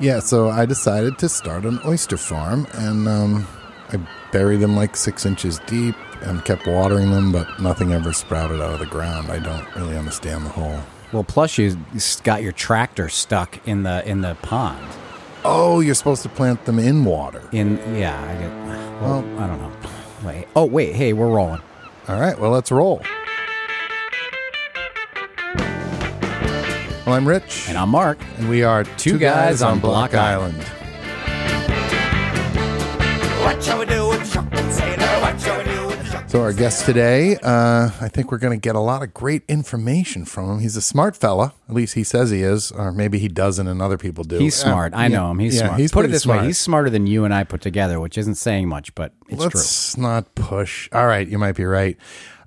Yeah, so I decided to start an oyster farm, and um, I buried them like six inches deep and kept watering them, but nothing ever sprouted out of the ground. I don't really understand the whole. Well, plus you got your tractor stuck in the in the pond. Oh, you're supposed to plant them in water. In yeah, I get. Well, I don't know. Wait. Oh, wait. Hey, we're rolling. All right, well, let's roll. Well, I'm Rich. And I'm Mark. And we are Two, Guys on Block Island. What shall we do with the sailor? What shall we do with the? So, our guest today, uh, I think we're going to get a lot of great information from him. He's a smart fella. At least he says he is, or maybe he doesn't and other people do. He's Uh, smart. I yeah, know him. He's yeah, smart. He's Put it this smart. way: he's smarter than you and I put together, which isn't saying much, but it's Let's not push. All right, you might be right.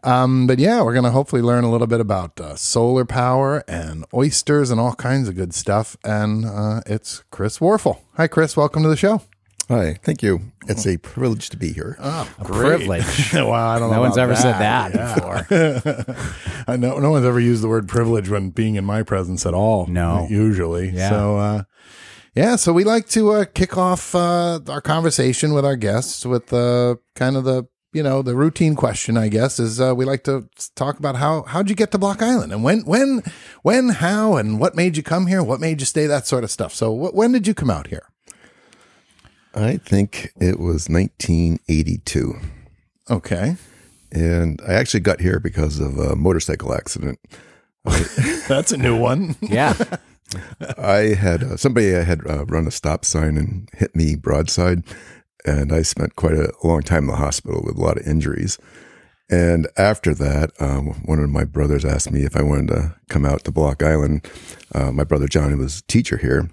Um, but yeah, we're going to hopefully learn a little bit about uh, solar power and oysters and all kinds of good stuff. And uh, it's Chris Warfel. Hi, Chris. Welcome to the show. Hi, thank you. It's a privilege to be here. true. Privilege. wow, I don't know. no one's about ever said that Yeah. before. I know no one's ever used the word privilege when being in my presence at all. No. usually. Yeah. So, uh, yeah. So we like to uh, kick off uh, our conversation with our guests with uh, kind of the you know the routine question. I guess is uh, we like to talk about how how'd you get to Block Island and when when when how and what made you come here, what made you stay, that sort of stuff. So wh- when did you come out here? I think it was 1982. Okay, And I actually got here because of a motorcycle accident. that's a new one. yeah. I had uh, somebody had uh, run a stop sign and hit me broadside. And I spent quite a long time in the hospital with a lot of injuries. And after that, um, one of my brothers asked me if I wanted to come out to Block Island. Uh, my brother John, who was a teacher here,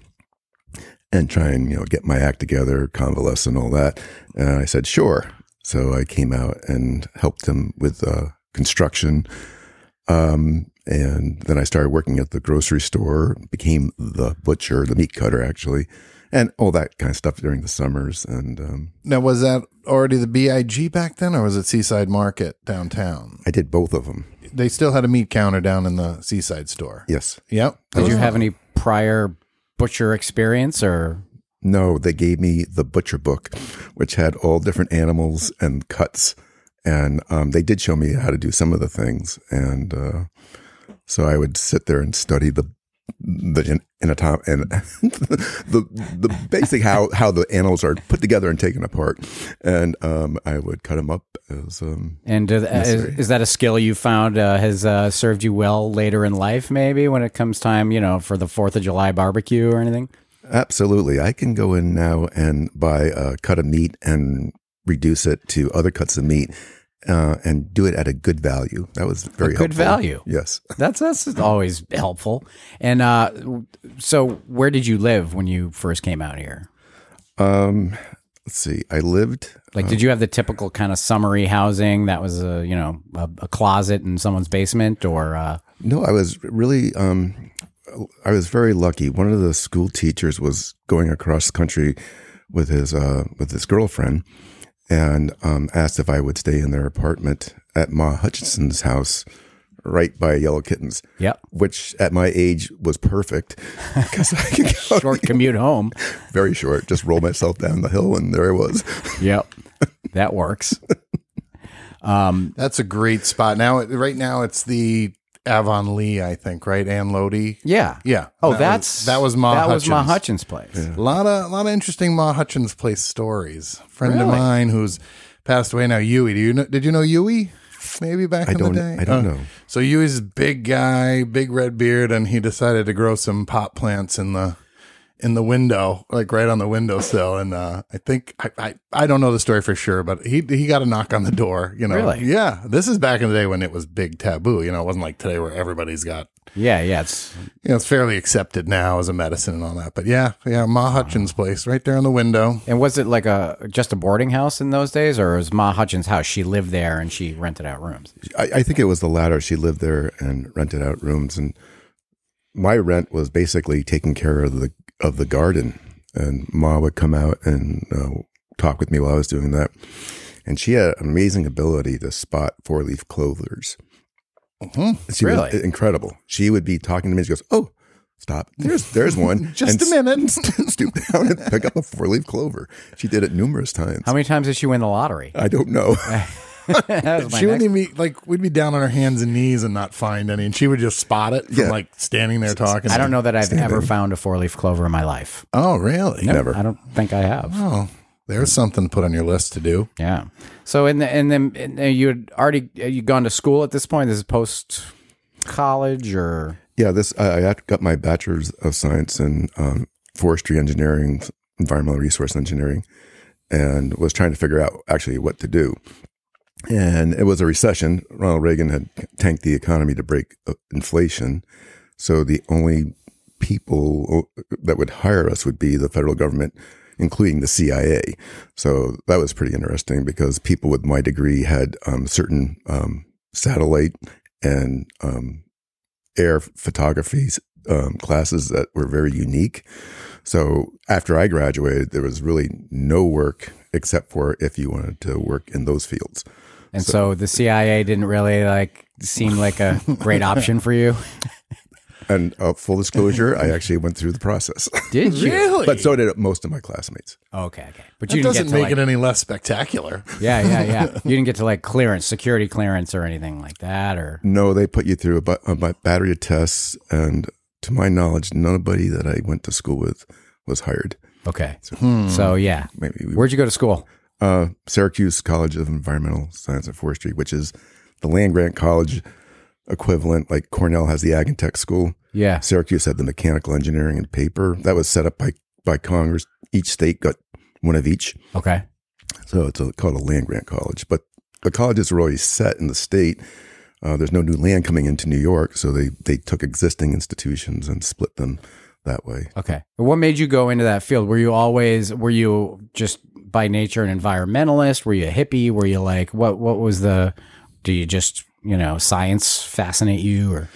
and try and you know get my act together, convalesce, and all that. And I said sure. So I came out and helped him with uh, construction. Um, and then I started working at the grocery store, became the butcher, the meat cutter, actually, and all that kind of stuff during the summers. And um, Now was that already the Big back then, or was it Seaside Market downtown? I did both of them. They still had a meat counter down in the Seaside store. Yes. Yep. Did you have any prior butcher experience or? No, they gave me the butcher book, which had all different animals and cuts. And um, they did show me how to do some of the things. And uh, so I would sit there and study the the anatom and the the basic how how the animals are put together and taken apart, and um, I would cut them up as um, And uh, is, is that a skill you found uh, has uh, served you well later in life? Maybe when it comes time, you know, for the Fourth of July barbecue or anything. Absolutely. I can go in now and buy a cut of meat and reduce it to other cuts of meat uh, and do it at a good value. That was very good helpful. value. Yes. That's that's always helpful. And uh, so, where did you live when you first came out here? Um, let's see. I lived. Like, did you have the typical kind of summary housing that was a you know a, a closet in someone's basement, or uh, No, I was really. Um, I was very lucky. One of the school teachers was going across the country with his uh, with his girlfriend, and um, asked if I would stay in their apartment at Ma Hutchinson's house, right by Yellow Kittens. Yep. Which at my age was perfect because I could go short commute home? very short. Just roll myself down the hill, and there I was. Yep, that works. Um, That's a great spot. Now, right now, it's the Avon Lee, I think, right? Ann Lodi. yeah. Yeah. Oh, That was- that's that was Ma That was Ma Hutchins. Hutchins' place. A lot of a lot of interesting Ma Hutchins place stories. friend of mine who's passed away now, Yui. Do you know? Did you know Yui? Maybe back I in don't- the day. I don't Uh, know. So Huey's a big guy, big red beard, and he decided to grow some pot plants in the in the window, like right on the windowsill. And uh, I think I, I I don't know the story for sure, but he he got a knock on the door. You know, Really? Yeah, this is back in the day when it was big taboo. You know, it wasn't like today where everybody's got Yeah, yeah. It's you know, it's fairly accepted now as a medicine and all that. But yeah, yeah, Ma Hutchins' place right there on the window. and was it like a just a boarding house in those days, or was Ma Hutchins' house? She lived there and she rented out rooms. I, I think it was the latter. She lived there and rented out rooms, and my rent was basically taking care of the of the garden. And Ma would come out and uh, talk with me while I was doing that. And she had an amazing ability to spot four leaf clovers. Mhm. She was Really? incredible. She would be talking to me. She goes, "Oh, stop. There's there's one. Just And a minute. s- stoop down and pick up a four leaf clover. She did it numerous times. How many times did she win the lottery? I don't know. That was my She wouldn't even be like we'd be down on our hands and knees and not find any, and she would just spot it from Yeah. like standing there talking. I don't know that I've ever found a four leaf clover in my life. Oh, really? Never. I don't think I have. Oh, there's something to put on your list to do. Yeah. So in the and then and then you had already you gone to school at this point. This is post college or Yeah, this I I had- got my bachelor's of science in um, forestry engineering, environmental resource engineering, and was trying to figure out actually what to do. And it was a recession. Ronald Reagan had tanked the economy to break uh, inflation, so the only people that would hire us would be the federal government, including the CIA. So that was pretty interesting because people with my degree had um, certain um, satellite and um, air photography um, classes that were very unique. So after I graduated, there was really no work except for if you wanted to work in those fields. And so, the CIA didn't really like seem like a great option for you. And uh, full disclosure, I actually went through the process, Did you? Really? but so did most of my classmates. Okay, okay. But that you didn't doesn't to make like, it any less spectacular. yeah, yeah, yeah. You didn't get to like clearance, security clearance, or anything like that, or No, they put you through a, bu- a battery of tests, and to my knowledge, nobody that I went to school with was hired. okay. So yeah, Maybe we where'd you go to school? Uh, Syracuse College of Environmental Science and Forestry, which is the land grant college equivalent. Like Cornell has the Ag and Tech School. Yeah. Syracuse had the mechanical engineering and paper. That was set up by, by Congress. Each state got one of each. Okay. So it's a, called a land grant college. But the colleges are already set in the state. Uh, there's no new land coming into New York. So they, they took existing institutions and split them that way. Okay. What made you go into that field? Were you always were you just by nature an environmentalist? Were you a hippie? Were you like what what was the do you just, you know, science fascinate you or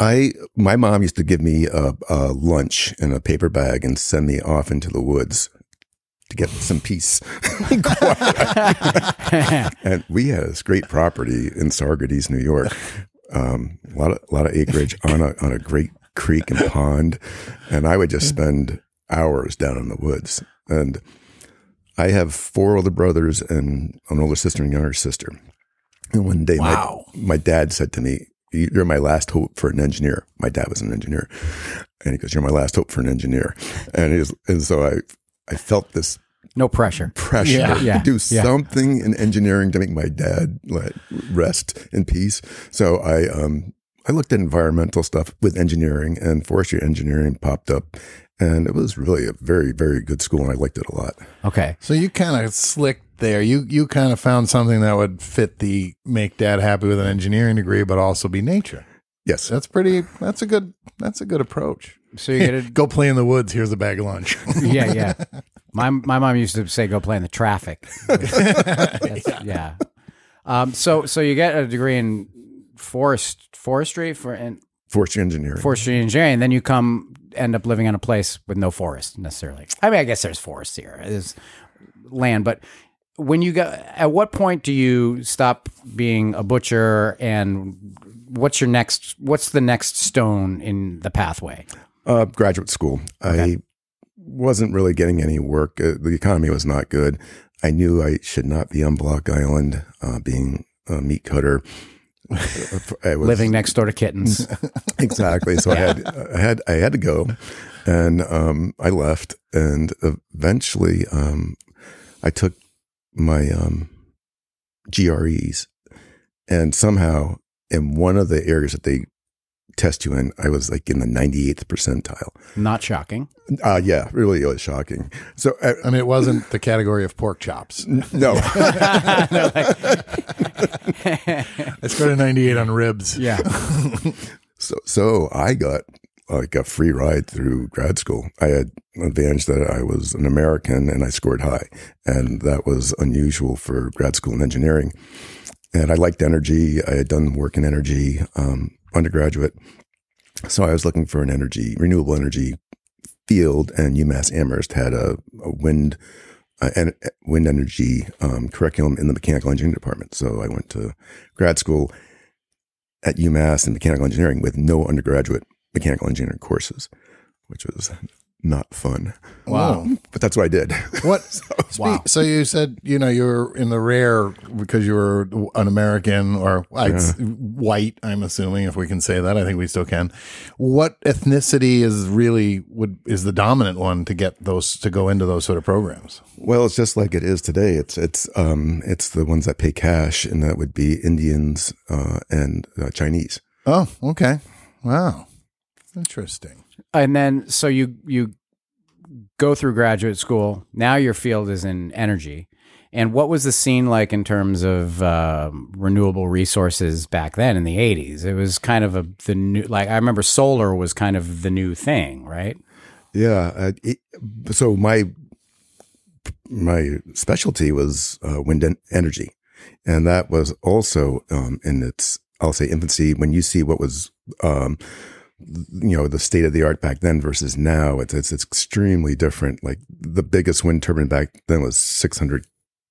I my mom used to give me a, a lunch in a paper bag and send me off into the woods to get some peace. and we had this great property in Saugerties, New York. Um, a lot of a lot of acreage on a on a great creek and pond, and I would just spend hours down in the woods. And I have four older brothers and an older sister and younger sister. And one day, Wow. my, my dad said to me, You're my last hope for an engineer. My dad was an engineer. And he goes, You're my last hope for an engineer. And, he's, and so I, I felt this no pressure? pressure Yeah. Yeah. to do Yeah. something in engineering to make my dad like rest in peace. So I, um, I looked at environmental stuff with engineering and forestry engineering popped up. And it was really a very, very good school. And I liked it a lot. Okay. So you kind of slicked there. You you kind of found something that would fit the make dad happy with an engineering degree, but also be nature. Yes. That's pretty. That's a good. That's a good approach. So you get it Go play in the woods. Here's a bag of lunch. Yeah, yeah. My my mom used to say go play in the traffic. That's- yeah. Um so so you get a degree in forest forestry for and Forestry engineering. forestry engineering, and then you come end up living in a place with no forest necessarily. I mean, I guess there's forests here, there's land, but when you go, at what point do you stop being a butcher, and what's your next? What's the next stone in the pathway? Uh, graduate school. I wasn't really getting any work. Uh, the economy was not good. I knew I should not be on Block Island, uh, being a meat cutter. Was, Living next door to kittens. exactly. So I had, I had, I had to go, and um, I left, and eventually, um, I took my um, GREs, and somehow in one of the areas that they test you in, I was like in the 98th percentile. Not shocking. Uh, yeah, really, it was shocking. So, uh, I mean, it wasn't the category of pork chops. no, I scored to 98 on ribs. Yeah. so, so I got like a free ride through grad school. I had advantage that I was an American and I scored high, and that was unusual for grad school in engineering. And I liked energy. I had done work in energy, um, undergraduate. So I was looking for an energy, renewable energy field, and UMass Amherst had a, a wind, uh, wind energy um, curriculum in the mechanical engineering department. So I went to grad school at UMass in mechanical engineering with no undergraduate mechanical engineering courses, which was not fun. Wow. But that's what I did. What? spe- So you said you know you were in the rare because you were an American or I'd white. I'm assuming if we can say that. I think we still can. What ethnicity is really would is the dominant one to get those to go into those sort of programs? Well, it's just like it is today. It's it's um it's the ones that pay cash, and that would be Indians uh, and uh, Chinese. Oh, okay. Wow, interesting. And then so you you go through graduate school. Now your field is in energy. And what was the scene like in terms of um renewable resources back then in the '80s? It was kind of a the new like I remember solar was kind of the new thing, right? Yeah. Uh, it, so my my specialty was uh, wind en- energy, and that was also um, in its I'll say infancy. When you see what was um, you know the state of the art back then versus now, it's, it's it's extremely different. Like the biggest wind turbine back then was 600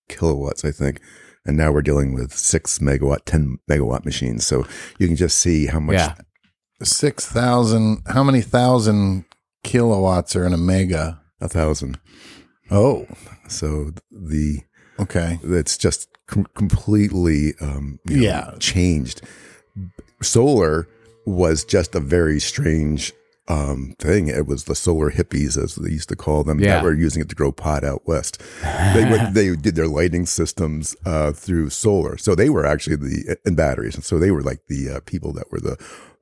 kilowatts, I think. And now we're dealing with six megawatt, 10 megawatt machines. So you can just see how much Yeah. Six thousand. How many thousand kilowatts are in a mega? a thousand. Oh, So the okay. it's just com- completely um, you know, Yeah. changed. Solar was just a very strange um, thing. It was the solar hippies, as they used to call them, Yeah. that were using it to grow pot out west. they would, they did their lighting systems uh, through solar, so they were actually the and batteries, and so they were like the uh, people that were the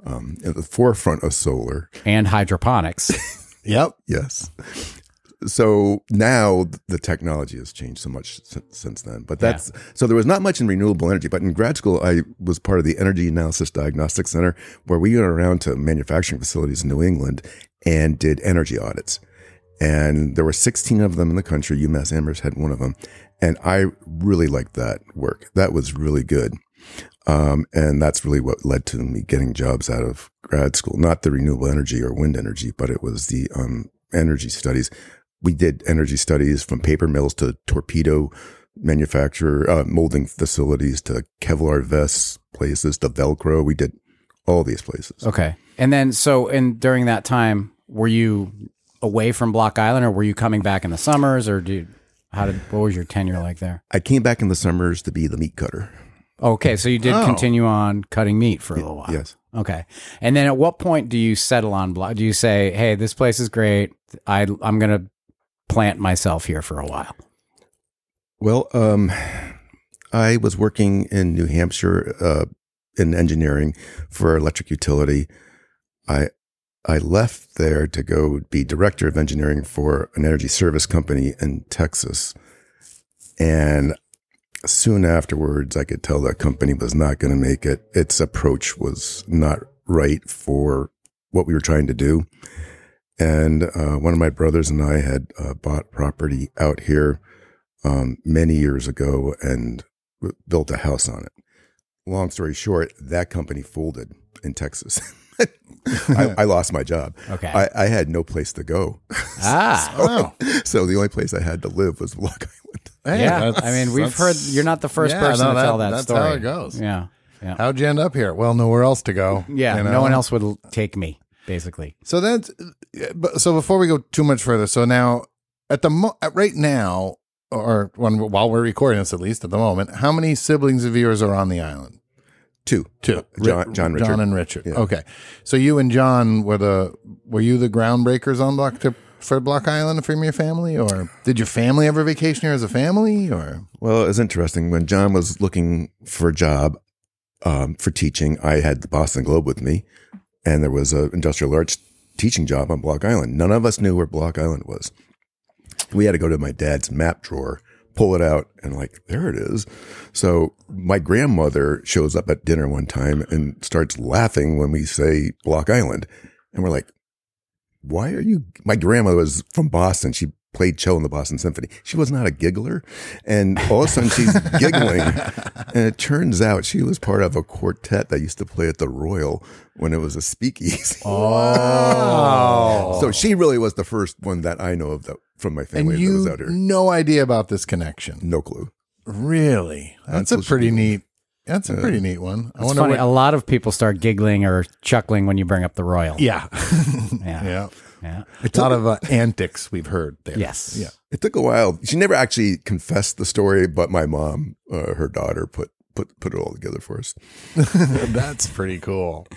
um, at the forefront of solar. And hydroponics. Yep. Yes. So now the technology has changed so much since, since then. But that's so there was not much in renewable energy. But in grad school, I was part of the Energy Analysis Diagnostic Center, where we went around to manufacturing facilities in New England and did energy audits. And there were 16 of them in the country. UMass Amherst had one of them. And I really liked that work. That was really good. Um, and that's really what led to me getting jobs out of grad school, not the renewable energy or wind energy, but it was the, um, energy studies. We did energy studies from paper mills to torpedo manufacturer, uh, molding facilities to Kevlar vests places to Velcro. We did all these places. okay. And then so and during that time, were you away from Block Island or were you coming back in the summers or did how did what was your tenure like there? I came back in the summers to be the meat cutter. Okay, so you did Oh. continue on cutting meat for a little while. Yes. Okay. And then at what point do you settle on block? Do you say, "Hey, this place is great. I I'm going to plant myself here for a while." Well, um, I was working in New Hampshire uh, in engineering for electric utility. I I left there to go be director of engineering for an energy service company in Texas, and soon afterwards, I could tell that company was not going to make it. Its approach was not right for what we were trying to do. And uh, one of my brothers and I had uh, bought property out here um, many years ago and w- built a house on it. Long story short, that company folded in Texas. I, I lost my job. Okay. I, I had no place to go. Ah. Wow. so the only place I had to live was Block Island. Hey, yeah. I mean, we've heard you're not the first Yeah, person no, to tell that that's story. how it goes. Yeah. Yeah. How'd you end up here? Well, nowhere else to go. Yeah, you know? no one else would take me basically. So that's but so before we go too much further. So now at the mo- at right now, or when while we're recording this, at least at the moment, how many siblings of yours are on the island? Two. Two. John- John Richard. John and Richard. Yeah. Okay. So you and John were the were you the groundbreakers on Block to, for Block Island from your family, or did your family ever vacation here as a family, or Well, it was interesting. When John was looking for a job um, for teaching, I had the Boston Globe with me, and there was an industrial arts teaching job on Block Island. None of us knew where Block Island was. We had to go to my dad's map drawer, pull it out, and like, there it is. So my grandmother shows up at dinner one time and starts laughing when we say Block Island. And we're like, why are you? My grandmother was from Boston. She played cello in the Boston Symphony. She was not a giggler. And all of a sudden she's giggling. And it turns out she was part of a quartet that used to play at the Royal when it was a speakeasy. oh, So she really was the first one that I know of that from my and family that was you out here. no idea about this connection? No clue. Really, that's a Until she- pretty neat That's a pretty neat one. I It's wonder funny. what- a lot of people start giggling or chuckling when you bring up the royal. yeah. Yeah. yeah. Yeah. A lot of uh, antics we've heard there. Yes. Yeah. It took a while. She never actually confessed the story, but my mom, uh, her daughter, put put put it all together for us. That's pretty cool.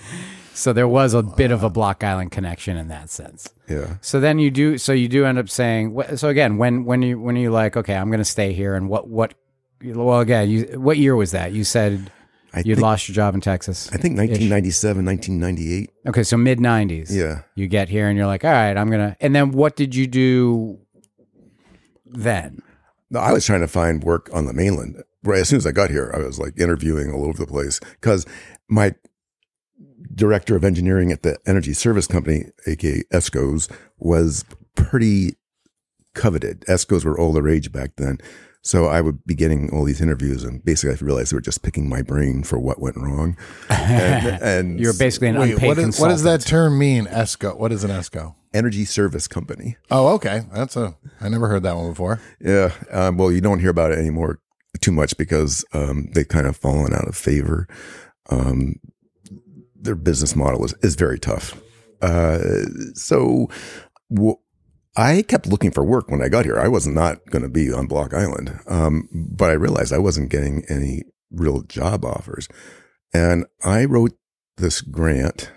So there was a bit of a Block Island connection in that sense. Yeah. So then you do. So you do end up saying. So again, when when you when are you like, okay, I'm going to stay here, and what what? Well, again, you what year was that? You said I you'd think, lost your job in Texas. I think 1997, 1998. Okay, so mid '90s. Yeah. You get here, and you're like, all right, I'm gonna. And then what did you do? Then No, I was trying to find work on the mainland. Right as soon as I got here, I was like interviewing all over the place because my director of engineering at the energy service company, aka ESCOs, was pretty coveted. ESCOs were all the rage back then. So I would be getting all these interviews, and basically, I realized they were just picking my brain for what went wrong. And, and you're basically an Wait, unpaid what, is, what does that term mean? ESCO. What is an ESCO? energy service company. Oh, okay. That's a. I never heard that one before. Yeah. Um, well, you don't hear about it anymore too much because um, they've kind of fallen out of favor. Um, their business model is, is very tough. Uh, so w- I kept looking for work when I got here. I was not going to be on Block Island, um, but I realized I wasn't getting any real job offers. And I wrote this grant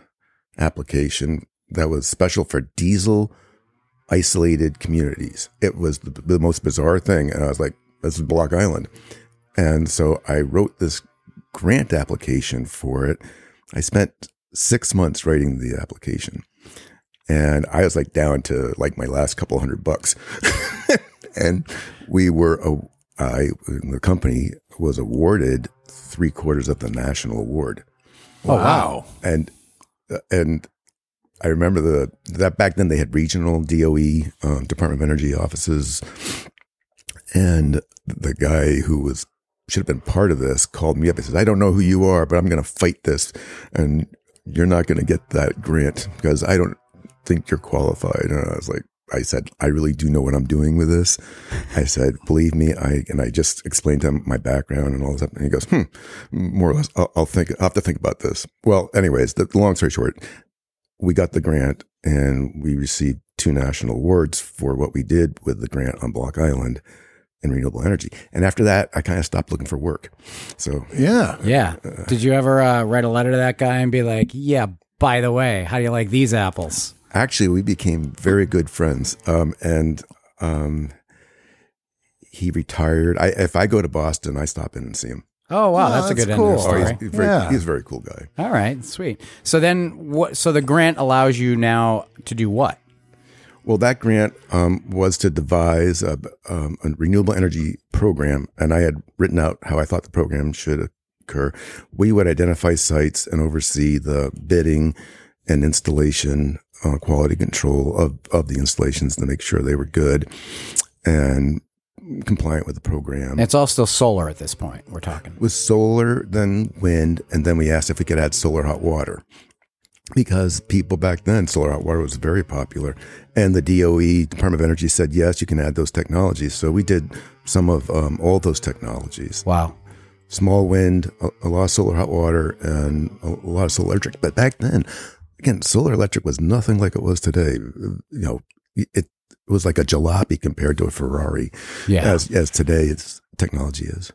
application that was special for diesel isolated communities. It was the, the most bizarre thing. And I was like, this is Block Island. And so I wrote this grant application for it. I spent six months writing the application. And I was like down to like my last couple hundred bucks. and we were, a- I, the company was awarded three quarters of the national award Oh wow! and and I remember the that back then they had regional DOE um, Department of Energy offices, and the guy who was should have been part of this called me up and says, "I don't know who you are, but I'm going to fight this, and you're not going to get that grant because I don't think you're qualified." And I was like. I said, I really do know what I'm doing with this. I said, believe me, I, and I just explained to him my background and all this. Stuff. And he goes, hmm, more or less, I'll, I'll think, I'll have to think about this. Well, anyways, the, the long story short, we got the grant and we received two national awards for what we did with the grant on Block Island and renewable energy. And after that, I kind of stopped looking for work. So Yeah. Yeah. Did you ever uh, write a letter to that guy and be like, "Yeah, by the way, how do you like these apples?" Actually, we became very good friends. Um, and um, he retired. I, if I go to Boston, I stop in and see him. Oh wow, Oh, that's, a good cool. end of the Oh, story. he's, he's very, Yeah. he's a very cool guy. All right, sweet. So then, what? So the grant allows you now to do what? Well, that grant um, was to devise a, um, a renewable energy program, and I had written out how I thought the program should occur. We would identify sites and oversee the bidding and installation, uh, quality control of, of the installations to make sure they were good and compliant with the program. And It's all still solar at this point. We're talking. with solar, then wind, and then we asked if we could add solar hot water. Because people back then, solar hot water was very popular. And the DOE, Department of Energy, said, yes, you can add those technologies. So we did some of um, all those technologies Wow. small wind, a, a lot of solar hot water, and a, a lot of solar electric. But back then, again, solar electric was nothing like it was today. You know, it, it was like a jalopy compared to a Ferrari, Yeah. as, as today its technology is.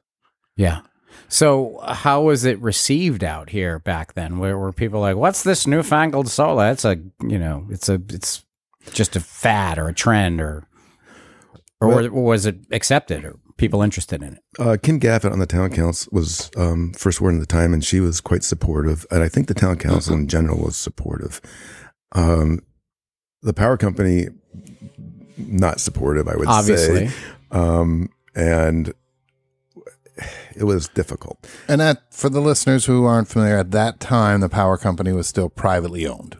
Yeah. So how was it received out here back then? Where were people like, "What's this newfangled solar? It's a you know, it's a it's just a fad or a trend or or Well- was it accepted or people interested in it?" Uh, Kim Gaffett on the town council was um, first word in the time, and she was quite supportive. And I think the town council in general was supportive. Um, the power company, not supportive, I would Obviously. say. Um, and it was difficult. And that, for the listeners who aren't familiar, at that time, the power company was still privately owned.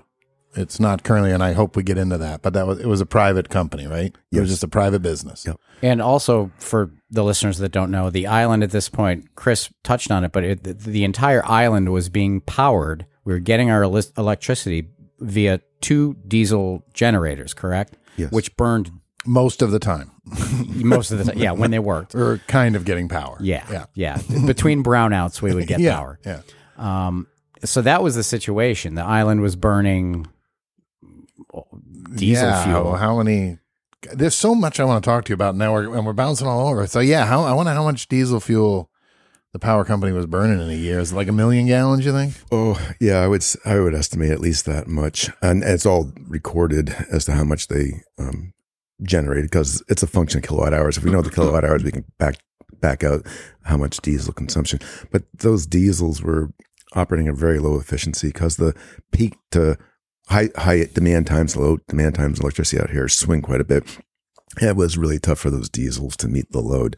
It's not currently, and I hope we get into that, but that was, it was a private company, right? It was just a private business. Yep. And also for the listeners that don't know, the island at this point, Chris touched on it, but it, the, the entire island was being powered. We were getting our elis- electricity via two diesel generators, correct? Yes. Which burned most of the time, most of the time. Yeah, when they worked. or kind of getting power. Yeah, yeah, yeah. Between brownouts, we would get yeah, power. yeah. Um, so that was the situation. The island was burning diesel yeah, fuel. How, how many? There's so much I want to talk to you about now, we're, and we're bouncing all over. So yeah, how I wonder how much diesel fuel the power company was burning in a year. Is it like a million gallons? You think? Oh yeah, I would s- I would estimate at least that much, and it's all recorded as to how much they um, generated because it's a function of kilowatt hours. If we know the kilowatt hours, we can back back out how much diesel consumption. But those diesels were operating at very low efficiency because the peak to high high demand times, low demand times, electricity out here swing quite a bit. It was really tough for those diesels to meet the load.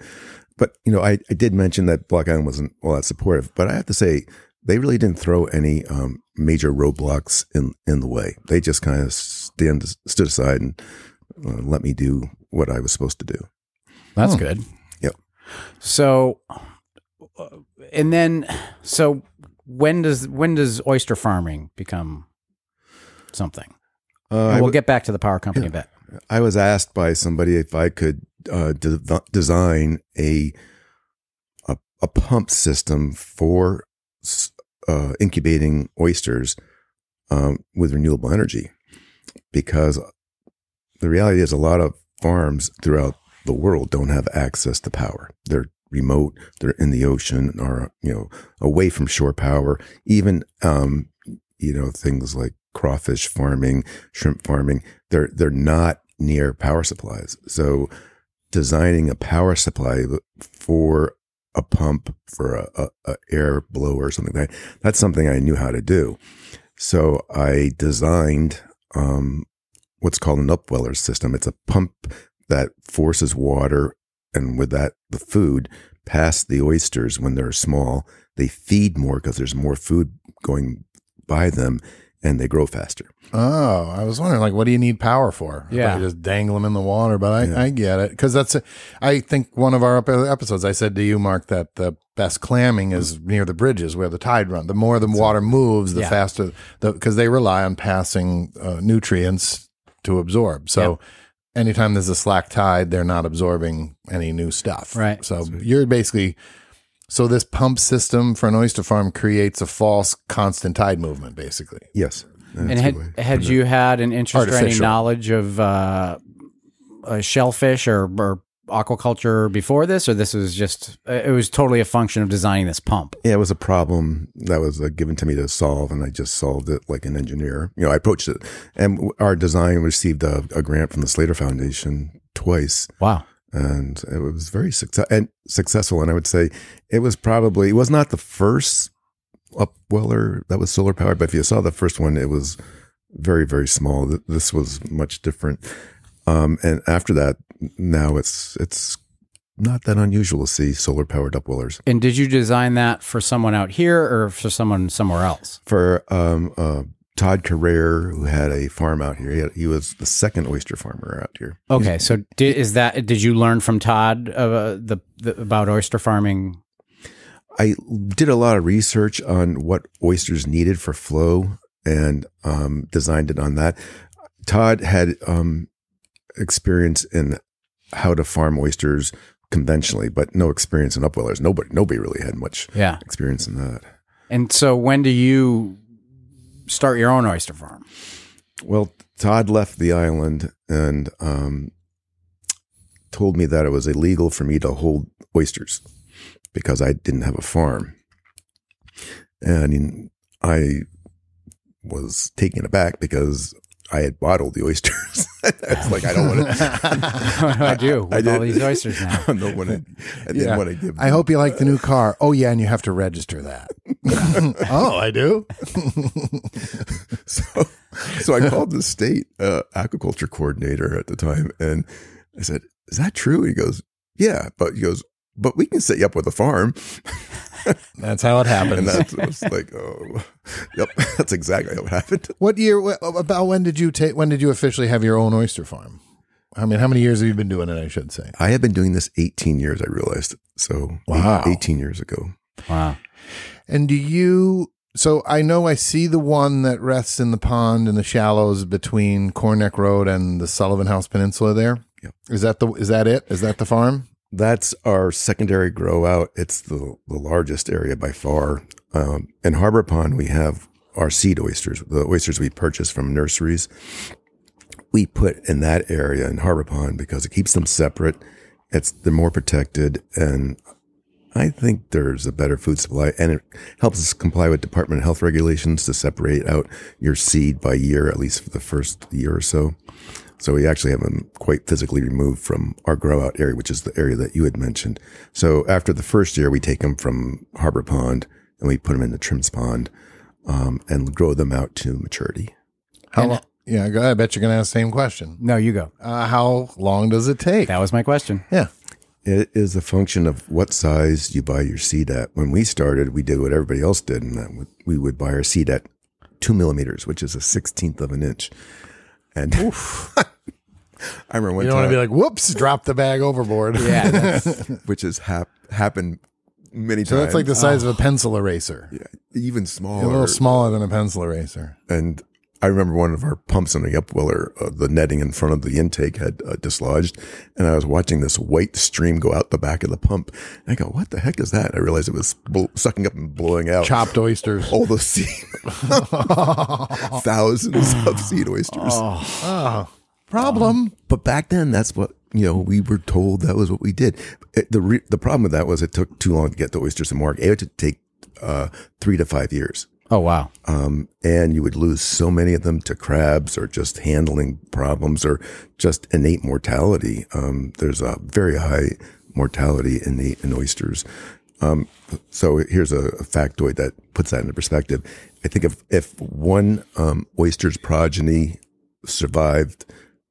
But you know, I, I did mention that Block Island wasn't all that supportive, but I have to say they really didn't throw any um, major roadblocks in in the way. They just kind of stand stood aside and uh, let me do what I was supposed to do. That's good. Yep. So, uh, and then, so when does when does oyster farming become something? Uh, we'll w- get back to the power company a bit. I was asked by somebody if I could uh, de- design a, a a pump system for uh, incubating oysters um, with renewable energy, because the reality is a lot of farms throughout the world don't have access to power. They're remote. They're in the ocean or you know away from shore power. Even um, you know things like crawfish farming, shrimp farming. They're they're not near power supplies. So designing a power supply for a pump for a, a, a air blower or something like that that's something I knew how to do. So I designed um, what's called an upweller system. It's a pump that forces water and with that the food past the oysters when they're small. They feed more because there's more food going by them and they grow faster. Oh, I was wondering, like, what do you need power for? Yeah. you just dangle them in the water, but I, I get it because that's. A, I think one of our episodes, I said to you, Mark, that the best clamming is near the bridges where the tide run. The more the water moves, the Yeah. faster the because they rely on passing uh, nutrients to absorb. So. Anytime there's a slack tide, they're not absorbing any new stuff. Right. So you're basically so this pump system for an oyster farm creates a false constant tide movement, basically. Yes. And had had you had an interest or any knowledge of uh, uh, shellfish or, or aquaculture before this, or this was just uh, it was totally a function of designing this pump? Yeah, it was a problem that was uh, given to me to solve, and I just solved it like an engineer. You know, I approached it, and our design received a, a grant from the Slater Foundation twice, Wow. And it was very success- and successful. And I would say it was probably it was not the first upweller that was solar powered, but if you saw the first one, it was very very small. This was much different. Um, and after that, now it's it's not that unusual to see solar powered upwellers. And did you design that for someone out here or for someone somewhere else? for um, uh, Todd Carrere, who had a farm out here. He, had, he was the second oyster farmer out here. Okay, so did, is that did you learn from Todd uh, the, the about oyster farming? I did a lot of research on what oysters needed for flow and um, designed it on that. Todd had um, experience in how to farm oysters conventionally, but no experience in upwellers. Nobody, nobody really had much Yeah. experience in that. And so when do you start your own oyster farm? Well, Todd left the island and um, told me that it was illegal for me to hold oysters because I didn't have a farm. And I was taken aback because I had bottled the oysters. it's like I don't want to. what do I do with all did- these oysters now? I don't want to. I didn't Yeah. want to give. I hope you like the new car. Oh yeah, and you have to register that. oh, I do. so, so I called the state uh, aquaculture coordinator at the time, and I said, "Is that true?" He goes, "Yeah," but he goes, "But we can set you up with a farm." That's how it happens. And that's I was like, "Oh, yep, that's exactly what happened." what year? Uh, about when did you take? When did you officially have your own oyster farm? I mean, how many years have you been doing it? I should say. I have been doing this 18 years. I realized so. Wow. 18 years ago. Wow. And do you? So I know I see the one that rests in the pond in the shallows between Corn Neck Road and the Sullivan House Peninsula there. Is that the is that it? Is that the farm? That's our secondary grow out. It's the, the largest area by far. Um, in Harbor Pond, we have our seed oysters, the oysters we purchase from nurseries. We put in that area in Harbor Pond because it keeps them separate. It's they're more protected, and I think there's a better food supply, and it helps us comply with Department of Health regulations to separate out your seed by year, at least for the first year or so. So we actually have them quite physically removed from our grow out area, which is the area that you had mentioned. So after the first year, we take them from Harbor Pond and we put them in the Trims Pond um, and grow them out to maturity. How long? Yeah, go ahead. I bet you're going to ask the same question. No, you go. Uh, how long does it take? That was my question. Yeah. It is a function of what size you buy your seed at. When we started, we did what everybody else did, and that we would buy our seed at two millimeters, which is a sixteenth of an inch. And I remember one You don't want to be like, whoops, drop the bag overboard. Yeah, that's, which has hap- happened many So times. that's like the size of a ah. pencil eraser. yeah, even smaller, A little smaller than a pencil eraser. And I remember one of our pumps on the upweller, uh, the netting in front of the intake had uh, dislodged. And I was watching this white stream go out the back of the pump. And I go, what the heck is that? I realized it was bl- sucking up and blowing out Chopped oysters. all the seed, thousands of seed oysters. Oh, problem. But back then, that's what, you know, we were told that was what we did. It, the, re- the problem with that was it took too long to get the oysters to market. It would take uh, three to five years. Oh wow. um, and you would lose so many of them to crabs or just handling problems or just innate mortality. Um, there's a very high mortality innate in oysters. Um, so here's a, a factoid that puts that into perspective. I think if if one um, oyster's progeny survived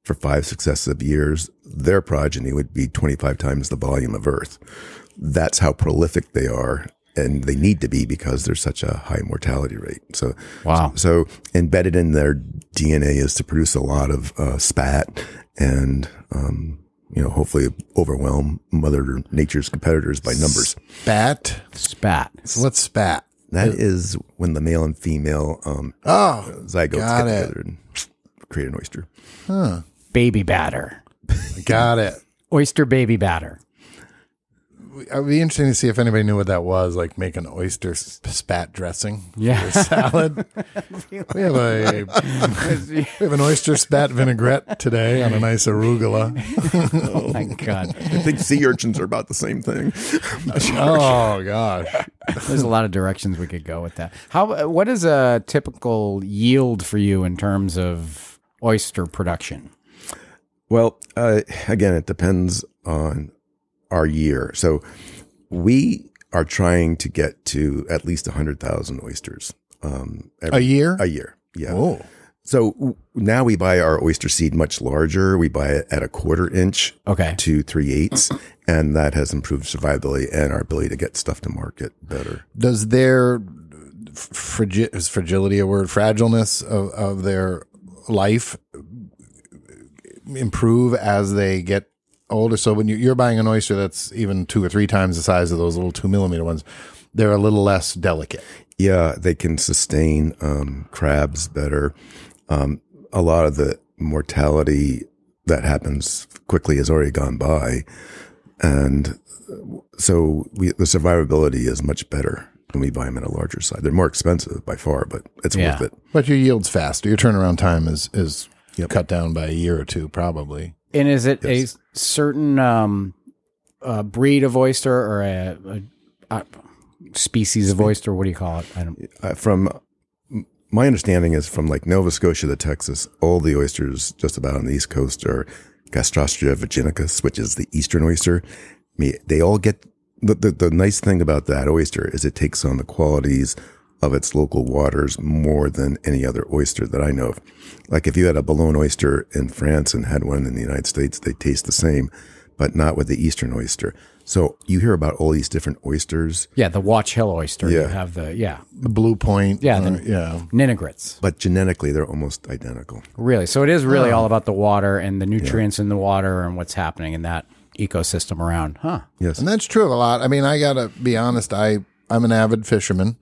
for five successive years, their progeny would be 25 times the volume of Earth. That's how prolific they are. And they need to be because there's such a high mortality rate. So, Wow. so embedded in their DNA is to produce a lot of uh, spat and, um, you know, hopefully overwhelm Mother Nature's competitors by numbers. Spat. Spat. So what's spat? That is when the male and female um, Oh, zygotes Got get it. together and create an oyster. Huh. Baby batter. got it. Oyster baby batter. It would be interesting to see if anybody knew what that was, like making oyster spat dressing for Yeah. salad. we have a we have an oyster spat vinaigrette today on a nice arugula. Oh my god. I think sea urchins are about the same thing. Oh gosh, There's a lot of directions we could go with that. How what is a typical yield for you in terms of oyster production? Well, uh, again, it depends on our year. So we are trying to get to at least 100,000 oysters um, a year. a year. Yeah. So w- now we buy our oyster seed much larger. We buy it at a quarter inch Okay. to three eighths, and that has improved survivability and our ability to get stuff to market better. does their fragi- is fragility a word? Fragileness of, of their life improve as they get older. So when you, you're buying an oyster that's even two or three times the size of those little two millimeter ones, they're a little less delicate. Yeah, they can sustain um, crabs better. Um, a lot of the mortality that happens quickly has already gone by, and so we, the survivability is much better when we buy them in a larger size. They're more expensive by far, but it's Yeah. worth it. But your yield's faster. Your turnaround time is is cut down by a year or two, probably. And is it a certain um, uh, breed of oyster or a, a, a species of oyster? What do you call it? I don't. Uh, from my understanding is from like Nova Scotia to Texas, all the oysters just about on the East Coast are Crassostrea virginicus, which is the eastern oyster. I mean, they all get the, the the nice thing about that oyster is it takes on the qualities of its local waters more than any other oyster that I know of. Like if you had a Belon oyster in France and had one in the United States, they taste the same, but not with the eastern oyster. So you hear about all these different oysters, Yeah, the Watch Hill oyster. Yeah. You Yeah. have the yeah The blue point. Yeah, uh, then- yeah. Ninigrets. but genetically they're almost identical. Really. So it is really all about the water and the nutrients in the water and what's happening in that ecosystem around. Huh. Yes. And that's true of a lot. I mean, I gotta be honest. I I'm an avid fisherman,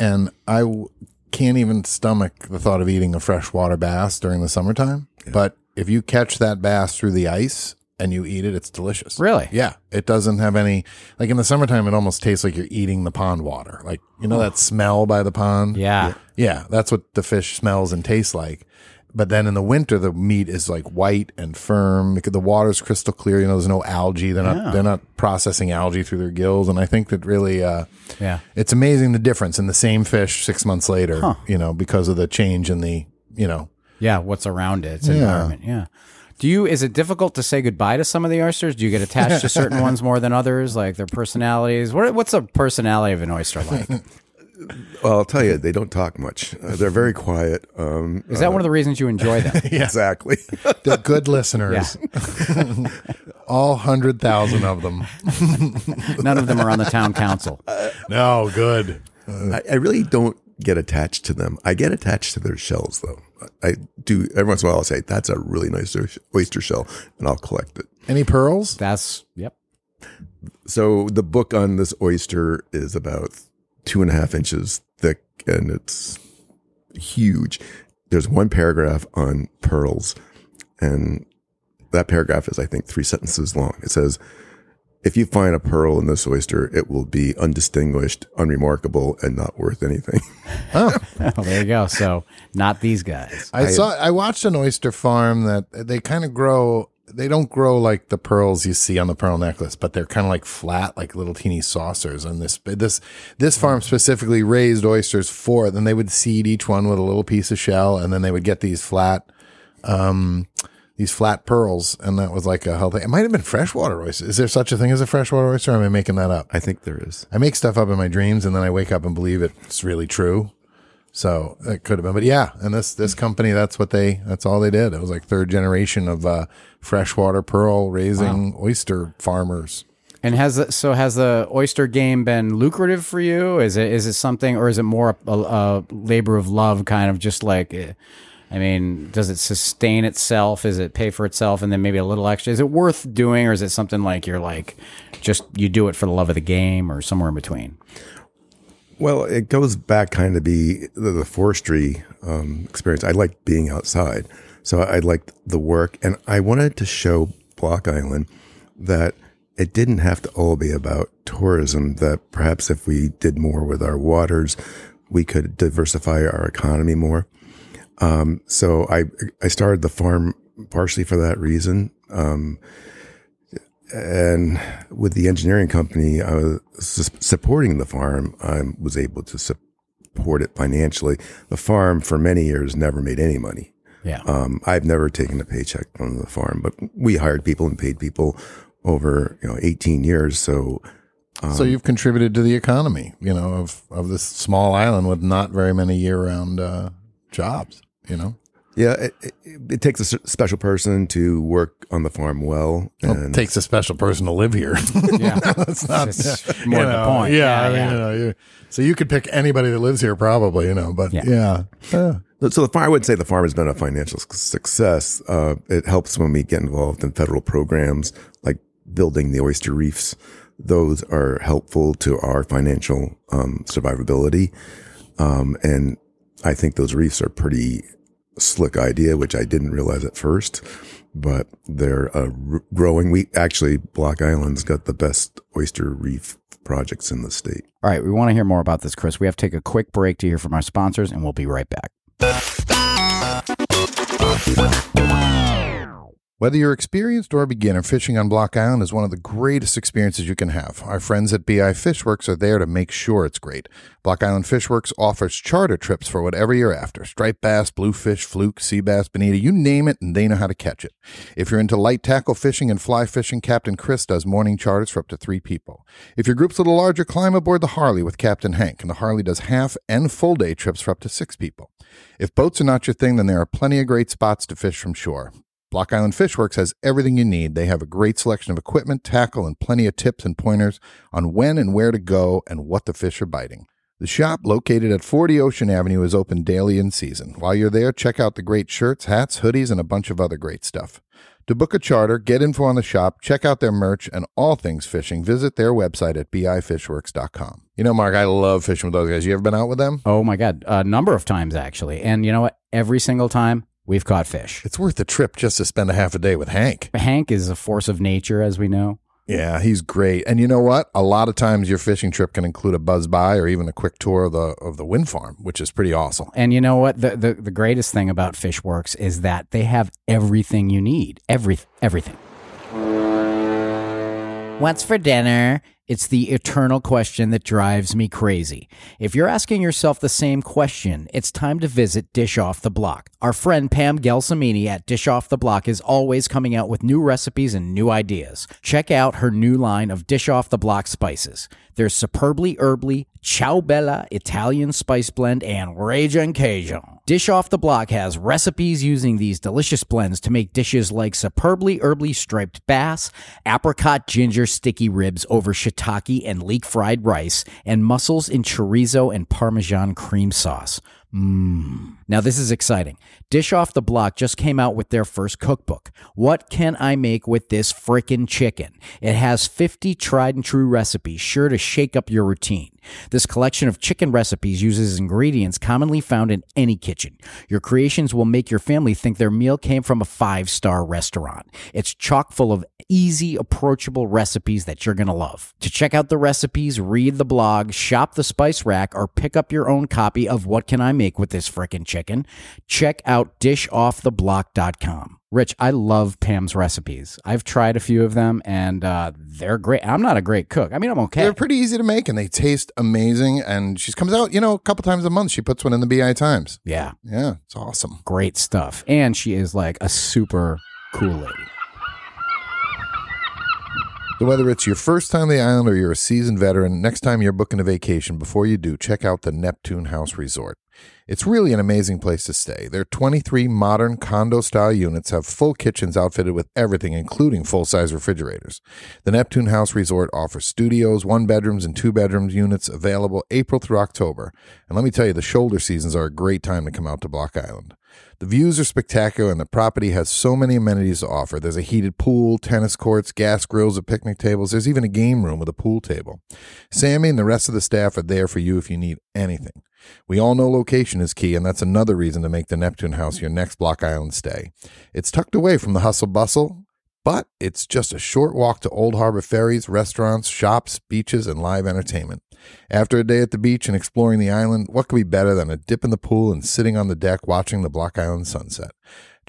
and I w- can't even stomach the thought of eating a freshwater bass during the summertime. But if you catch that bass through the ice and you eat it, it's delicious. Really? Yeah. It doesn't have any like in the summertime it almost tastes like you're eating the pond water. Like you know oh. that smell by the pond? Yeah. Yeah, that's what the fish smells and tastes like. But then in the winter, the meat is like white and firm because the water's crystal clear. You know, there's no algae. They're not they're not processing algae through their gills. And I think that really, uh, Yeah. it's amazing the difference in the same fish six months later. You know, because of the change in the you know. Yeah. What's around it? Its environment. Yeah. Do you, is it difficult to say goodbye to some of the oysters? Do you get attached to certain ones more than others, like their personalities? What, what's the personality of an oyster like? Well, I'll tell you, they don't talk much. Uh, they're very quiet. Um, Is that one of the reasons you enjoy them? Exactly. They're good listeners. All hundred thousand of them. None of them are on the town council. No, good. I, I really don't get attached to them. I get attached to their shells, though. I do every once in a while. I'll say that's a really nice oyster shell, and I'll collect it. Any pearls? That's, yep. So the book on this oyster is about two and a half inches thick, and it's huge. There's one paragraph on pearls, and that paragraph is, I think, three sentences long. It says, "If you find a pearl in this oyster, it will be undistinguished, unremarkable, and not worth anything." Oh. Well, there you go. So, not these guys. I saw. I watched an oyster farm that they kind of grow. They don't grow like the pearls you see on the pearl necklace, but they're kind of like flat, like little teeny saucers. And this this this farm specifically raised oysters for it. Then they would seed each one with a little piece of shell, and then they would get these flat, um, these flat pearls, and that was like a healthy. It might have been freshwater oyster. Is there such a thing as a freshwater oyster? Or am I making that up? I think there is. I make stuff up in my dreams, and then I wake up and believe it's really true. So it could have been, but yeah. And this this company, that's what they that's all they did. It was like third generation of uh, freshwater pearl raising oyster farmers. And has the, so has the oyster game been lucrative for you? Is it is it something, or is it more a, a labor of love, kind of just like? eh, I mean, does it sustain itself? Is it pay for itself, and then maybe a little extra? Is it worth doing, or is it something like you're like just you do it for the love of the game, or somewhere in between? Well, it goes back kind of the the, the forestry um, experience. I liked being outside, so I liked the work, and I wanted to show Block Island that it didn't have to all be about tourism. That perhaps if we did more with our waters, we could diversify our economy more. Um, so I I started the farm partially for that reason. Um, and with the engineering company, I was su- supporting the farm. I was able to support it financially. The farm for many years never made any money. Yeah, Um, I've never taken a paycheck from the farm, but we hired people and paid people over you know 18 years. So so you've contributed to the economy, you know, of of this small island with not very many year round uh, jobs. You know, yeah, it, it, it takes a special person to work on the farm well. Well, it takes a special person to live here. yeah. That's not It's more you the point. Yeah, Yeah, I mean, yeah. you know, you, so you could pick anybody that lives here, probably, you know. But Yeah. yeah, yeah. So the farm, I would say the farm has been a financial success. Uh, it helps when we get involved in federal programs like building the oyster reefs. Those are helpful to our financial um, survivability. Um, and I think those reefs are pretty slick idea, which I didn't realize at first, but they're uh, r- growing. We actually, Block Island's got the best oyster reef projects in the state. All right, we want to hear more about this, Chris. We have to take a quick break to hear from our sponsors, and we'll be right back. Whether you're experienced or a beginner, fishing on Block Island is one of the greatest experiences you can have. Our friends at BI Fishworks are there to make sure it's great. Block Island Fishworks offers charter trips for whatever you're after striped bass, bluefish, fluke, sea bass, bonita, you name it, and they know how to catch it. If you're into light tackle fishing and fly fishing, Captain Chris does morning charters for up to three people. If your group's a little larger, climb aboard the Harley with Captain Hank, and the Harley does half and full day trips for up to six people. If boats are not your thing, then there are plenty of great spots to fish from shore. Block Island Fishworks has everything you need. They have a great selection of equipment, tackle, and plenty of tips and pointers on when and where to go and what the fish are biting. The shop, located at 40 Ocean Avenue, is open daily in season. While you're there, check out the great shirts, hats, hoodies, and a bunch of other great stuff. To book a charter, get info on the shop, check out their merch, and all things fishing, visit their website at bifishworks.com. You know, Mark, I love fishing with those guys. You ever been out with them? Oh my God, a number of times actually. And you know what? Every single time we've caught fish. It's worth the trip just to spend a half a day with Hank. Hank is a force of nature, as we know. Yeah, he's great. And you know what? A lot of times your fishing trip can include a buzz by or even a quick tour of the of the wind farm, which is pretty awesome. And you know what? The, the the greatest thing about Fishworks is that they have everything you need. Every everything. What's for dinner? It's the eternal question that drives me crazy. If you're asking yourself the same question, it's time to visit Dish Off the Block. Our friend Pam Gelsamini at Dish Off the Block is always coming out with new recipes and new ideas. Check out her new line of Dish Off the Block spices. There's superbly herbly, Ciao Bella Italian spice blend, and Raging Cajun. Dish Off the Block has recipes using these delicious blends to make dishes like superbly herbly striped bass, apricot ginger sticky ribs over shiitake and leek fried rice, and mussels in chorizo and parmesan cream sauce. Now, this is exciting. Dish Off the Block just came out with their first cookbook. What can I make with this frickin' chicken? It has 50 tried and true recipes sure to shake up your routine. This collection of chicken recipes uses ingredients commonly found in any kitchen. Your creations will make your family think their meal came from a five star restaurant. It's chock full of easy, approachable recipes that you're going to love. To check out the recipes, read the blog, shop the spice rack, or pick up your own copy of What Can I Make with This Frickin' Chicken, check out dishofftheblock.com. Rich, I love Pam's recipes. I've tried a few of them and uh, they're great. I'm not a great cook. I mean, I'm okay. They're pretty easy to make and they taste amazing. And she comes out, you know, a couple times a month. She puts one in the BI Times. yeah, Yeah, it's awesome. great stuff. And she is like a super cool lady. So whether it's your first time on the island or you're a seasoned veteran, next time you're booking a vacation, before you do, check out the Neptune House Resort. It's really an amazing place to stay. Their 23 modern condo style units have full kitchens outfitted with everything, including full size refrigerators. The Neptune House Resort offers studios, one bedrooms, and two bedrooms units available April through October. And let me tell you, the shoulder seasons are a great time to come out to Block Island. The views are spectacular, and the property has so many amenities to offer. There's a heated pool, tennis courts, gas grills, and picnic tables. There's even a game room with a pool table. Sammy and the rest of the staff are there for you if you need anything. We all know location is key, and that's another reason to make the Neptune House your next Block Island stay. It's tucked away from the hustle bustle, but it's just a short walk to Old Harbor ferries, restaurants, shops, beaches, and live entertainment. After a day at the beach and exploring the island, what could be better than a dip in the pool and sitting on the deck watching the Block Island sunset?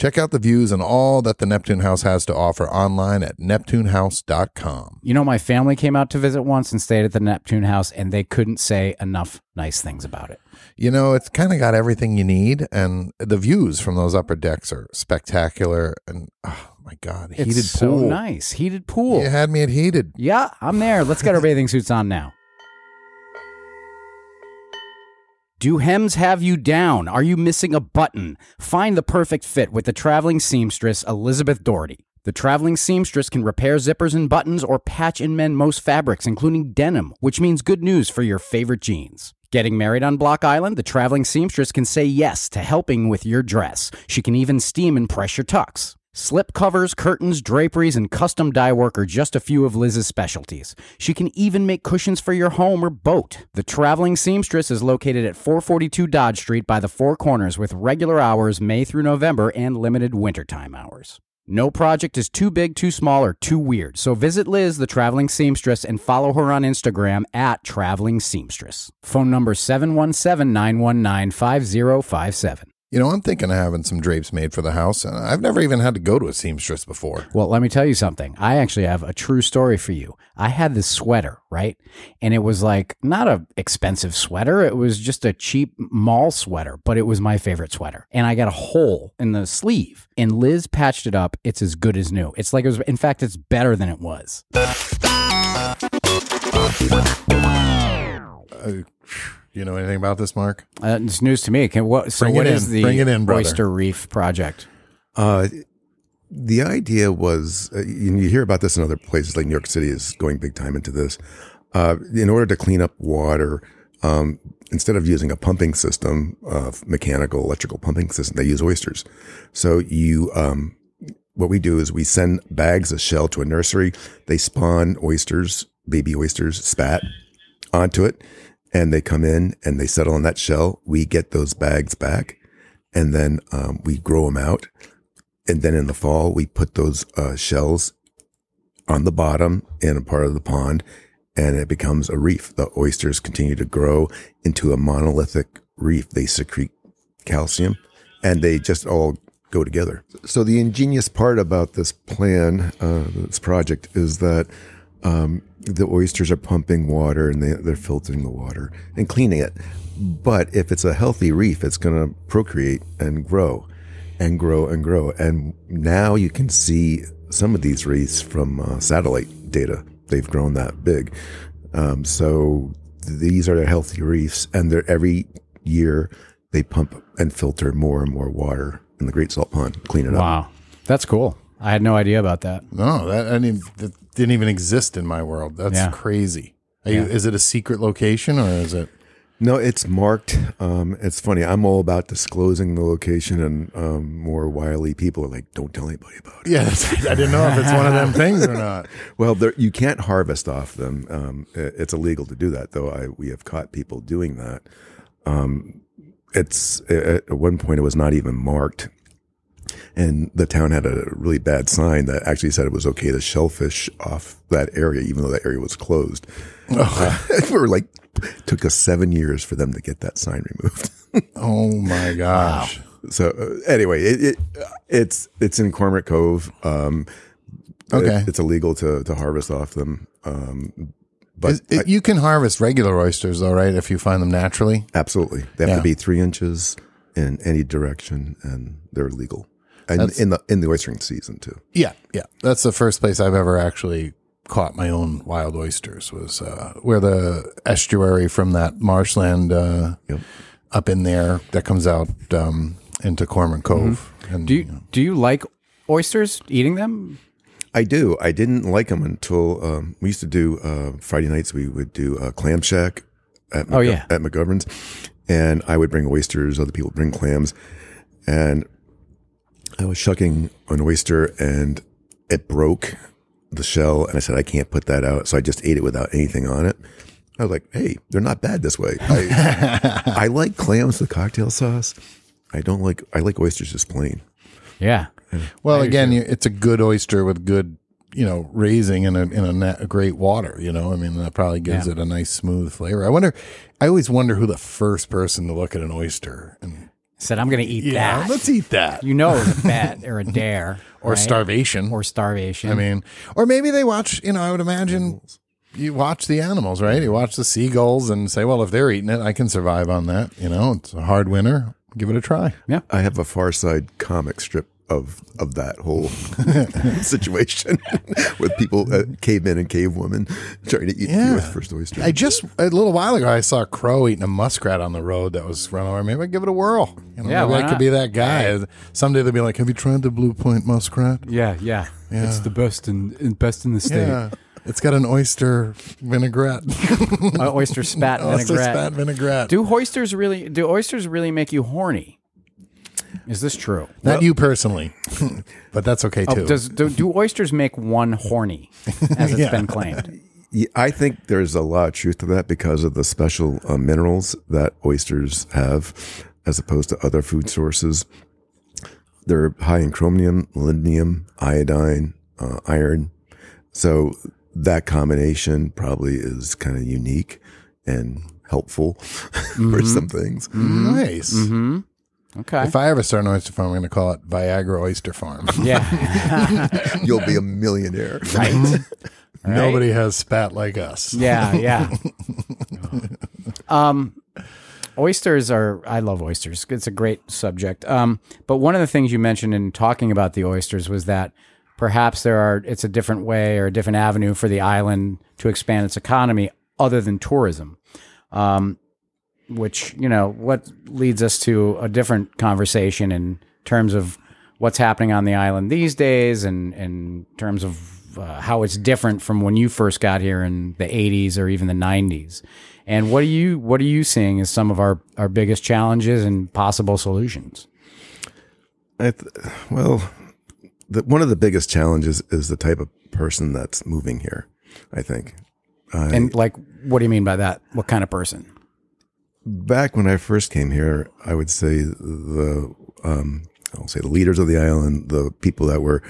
Check out the views and all that the Neptune House has to offer online at neptunehouse.com. You know, my family came out to visit once and stayed at the Neptune House, and they couldn't say enough nice things about it. You know, it's kind of got everything you need, and the views from those upper decks are spectacular. And oh my god, It's heated so pool! nice. Heated pool. You had me at heated. Yeah, I'm there. Let's get our bathing suits on now. Do hems have you down? Are you missing a button? Find the perfect fit with the traveling seamstress Elizabeth Doherty. The traveling seamstress can repair zippers and buttons or patch and mend most fabrics, including denim, which means good news for your favorite jeans. Getting married on Block Island, the traveling seamstress can say yes to helping with your dress. She can even steam and press your tux. Slip covers, curtains, draperies, and custom dye work are just a few of Liz's specialties. She can even make cushions for your home or boat. The Traveling Seamstress is located at 442 Dodge Street by the Four Corners with regular hours May through November and limited wintertime hours. No project is too big, too small, or too weird. So visit Liz, the traveling seamstress, and follow her on Instagram at traveling seamstress. Phone number 717 919 5057. You know, I'm thinking of having some drapes made for the house, and I've never even had to go to a seamstress before. Well, let me tell you something. I actually have a true story for you. I had this sweater, right? And it was like not a expensive sweater. It was just a cheap mall sweater, but it was my favorite sweater. And I got a hole in the sleeve and Liz patched it up. It's as good as new. It's like it was, in fact, it's better than it was. Uh, you know anything about this, Mark? Uh, it's news to me. Can, what, so Bring what is the Bring it in, brother. Oyster Reef project? Uh, the idea was, uh, you you hear about this in other places, like New York City is going big time into this. Uh, in order to clean up water, um, instead of using a pumping system, uh, mechanical, electrical pumping system, they use oysters. So you, um, what we do is we send bags of shell to a nursery. They spawn oysters, baby oysters, spat onto it, and they come in and they settle on that shell. We get those bags back and then um, we grow them out, and then in the fall we put those uh, shells on the bottom in a part of the pond, and it becomes a reef. The oysters continue to grow into a monolithic reef. They secrete calcium, and they just all go together. So the ingenious part about this plan, uh, this project, is that um, the oysters are pumping water and they, they're filtering the water and cleaning it. But if it's a healthy reef, it's going to procreate and grow and grow and grow. And now you can see some of these reefs from uh, satellite data. They've grown that big. Um, so these are the healthy reefs, and they're every year they pump and filter more and more water in the Great Salt Pond, clean it up. Wow, that's cool. I had no idea about that. No, that I mean that didn't even exist in my world. That's Yeah. crazy. Are you, is it a secret location or is it? No, it's marked. Um, it's funny. I'm all about disclosing the location, and um, more wily people are like, "Don't tell anybody about it." Yeah, that's, I didn't know if it's one of them things or not. Well, there, you can't harvest off them. Um, it- it's illegal to do that, though. I we have caught people doing that. Um, it's at at one point it was not even marked, and the town had a really bad sign that actually said it was okay to shellfish off that area, even though that area was closed. Uh, we were like, took us seven years for them to get that sign removed. Oh my gosh. so uh, anyway, it, it it's it's in Cormorant Cove. Um, Okay. it- it's illegal to to harvest off them. Um, but it- you can harvest regular oysters though, right? If you find them naturally. absolutely, they have Yeah. to be three inches in any direction, and they're legal. And That's- in the in the oystering season too. Yeah, yeah. That's the first place I've ever actually caught my own wild oysters was uh, where the estuary from that marshland uh, Yep. up in there that comes out um, into Cormorant Cove. And Do you do you like oysters? Eating them? I do. I didn't like them until um, we used to do uh, Friday nights. We would do uh, clam shack at Oh, yeah. at McGovern's, and I would bring oysters. Other people would bring clams, and I was shucking an oyster, and it broke the shell, and I said I can't put that out, so I just ate it without anything on it. I was like, "Hey, they're not bad this way." I, I like clams with cocktail sauce. I don't like. I like oysters just plain. Yeah. well, again, you, it's a good oyster with good, you know, raising in a in a, na- great water. You know, I mean, that probably gives Yeah. it a nice smooth flavor. I wonder. I always wonder who the first person to look at an oyster and Said I'm going to eat yeah, that. let's eat that You know, it's a bet or a dare or right? starvation or starvation. I mean, or maybe they watch, you know, I would imagine you watch the animals, right? You watch the seagulls and say, well, if they're eating it, I can survive on that. You know, it's a hard winter. Give it a try. Yeah. I have a Far Side comic strip of of that whole situation with people, uh, cavemen and cavewomen, trying to eat Yeah. the Earth's first oyster. I just, a little while ago, I saw a crow eating a muskrat on the road that was running over. Maybe I'd give it a whirl. You know, Yeah, maybe why I could be that guy. Someday they'll be like, have you tried the Blue Point muskrat? yeah, yeah, yeah. It's the best in, in best in the state. Yeah. It's got an oyster vinaigrette. Uh, oyster spat oyster vinaigrette. spat vinaigrette. Do oysters really? Do oysters really make you horny? Is this true? Not you personally, but that's okay Oh, too. does do, do oysters make one horny, as it's Yeah. been claimed? Yeah, I think there's a lot of truth to that because of the special uh, minerals that oysters have, as opposed to other food sources. They're high in chromium, molybdenum, iodine, uh, iron. So that combination probably is kind of unique and helpful for some things. nice. Okay. If I ever start an oyster farm, I'm going to call it Viagra Oyster Farm. yeah. You'll be a millionaire. right. Nobody has spat like us. Yeah. Yeah. um, oysters are. I love oysters. It's a great subject. Um, but one of the things you mentioned in talking about the oysters was that perhaps there are. It's a different way or a different avenue for the island to expand its economy other than tourism. Um, which you know what leads us to a different conversation in terms of what's happening on the island these days and in terms of uh, how it's different from when you first got here in the 80s or even the 90s and what are you what are you seeing as some of our our biggest challenges and possible solutions I th- well, the, one of the biggest challenges is the type of person that's moving here. I think. I, and like what do you mean by that what kind of person back when I first came here, I would say the um, I'll say the leaders of the island, the people that were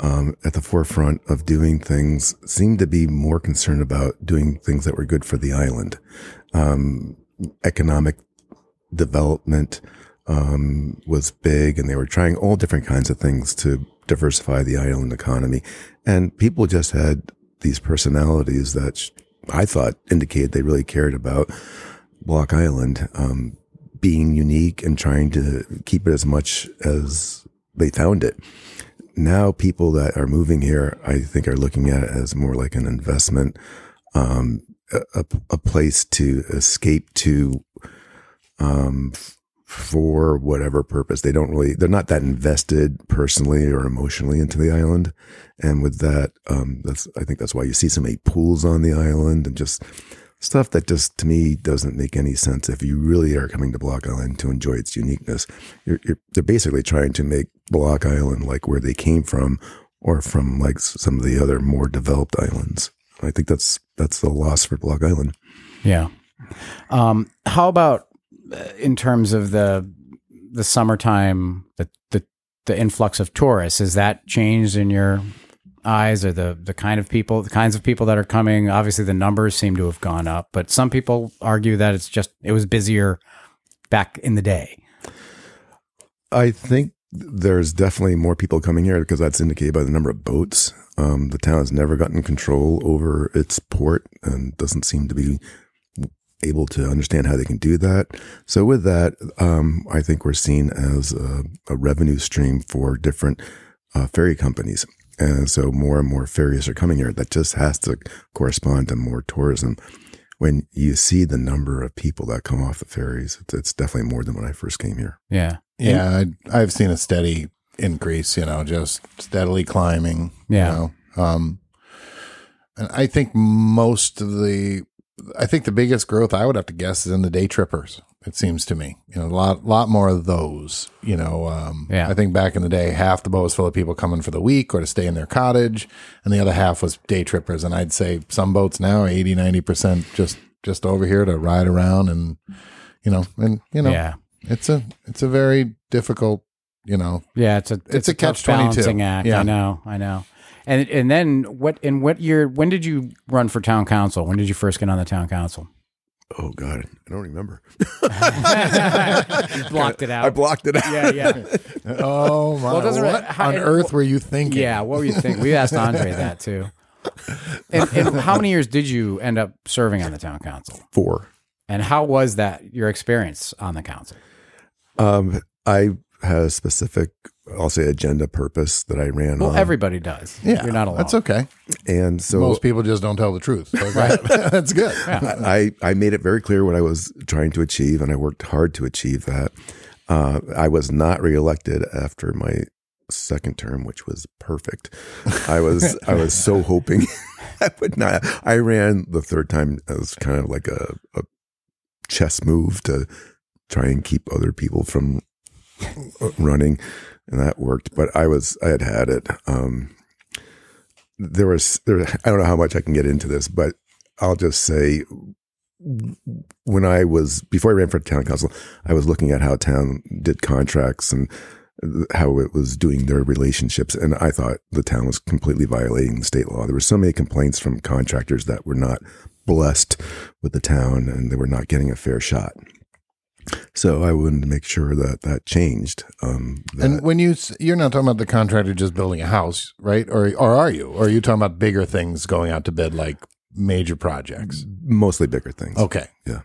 um, at the forefront of doing things, seemed to be more concerned about doing things that were good for the island. Um, economic development um, was big, and they were trying all different kinds of things to diversify the island economy. And people just had these personalities that I thought indicated they really cared about Block Island um, being unique and trying to keep it as much as they found it. Now, people that are moving here, I think, are looking at it as more like an investment, um, a, a, place to escape to um, for whatever purpose. They don't really, they're not that invested personally or emotionally into the island. And with that, um, that's, I think that's why you see so many pools on the island and just stuff that just to me doesn't make any sense. If you really are coming to Block Island to enjoy its uniqueness, you're, you're they're basically trying to make Block Island like where they came from or from like some of the other more developed islands. I think that's, that's the loss for Block Island. Yeah. Um, how about uh, in terms of the the summertime, the the the influx of tourists? Has that changed in your eyes, or the the kind of people, the kinds of people that are coming? Obviously, the numbers seem to have gone up, but some people argue that it's just it was busier back in the day. I think there's definitely more people coming here because that's indicated by the number of boats. Um, the town has never gotten control over its port and doesn't seem to be able to understand how they can do that. So with that, um, I think we're seen as a, a revenue stream for different uh, ferry companies. And so more and more ferries are coming here. That just has to correspond to more tourism. When you see the number of people that come off the ferries, it's, it's definitely more than when I first came here. Yeah. Yeah, I, I've seen a steady increase. You know, just steadily climbing. Yeah. You know? Um, and I think most of the, I think the biggest growth I would have to guess is in the day trippers. It seems to me, you know, a lot, lot more of those. You know, um, Yeah. I think back in the day, half the boat was full of people coming for the week or to stay in their cottage, and the other half was day trippers. And I'd say some boats now, 80, 90 percent, just just over here to ride around and, you know, and you know, Yeah. it's a it's a very difficult, you know. Yeah, it's a it's, a a, catch-22. balancing act. Yeah. I know, I know. And and then what? In what year? When did you run for town council? When did you first get on the town council? Oh God, I don't remember. You blocked it out. I blocked it out. yeah, yeah, Oh my! Well, it doesn't what really- how- on and- earth were you thinking? yeah. What were you thinking? We asked Andre that too. And, and how many years did you end up serving on the town council? Four. And how was that your experience on the council? Um, I had a specific, I'll say, agenda purpose that I ran Well, on, everybody does. yeah. you're not alone. That's okay. and so Most people just don't tell the truth. So that's good. I, I made it very clear what I was trying to achieve, and I worked hard to achieve that. Uh, I was not reelected after my second term, which was perfect. I was I was so hoping I would not. I ran the third time as kind of like a, a chess move to try and keep other people from running, and that worked. But I was I had had it. Um, there was there. I don't know how much I can get into this, but I'll just say when I was before I ran for town council, I was looking at how town did contracts and how it was doing their relationships, and I thought the town was completely violating the state law. There were so many complaints from contractors that were not blessed with the town, and they were not getting a fair shot. So I wanted to make sure that that changed. Um, that, And when you you're not talking about the contractor just building a house, right? Or or are you? Or are you talking about bigger things going out to bid, like major projects? mostly bigger things. Okay. Yeah.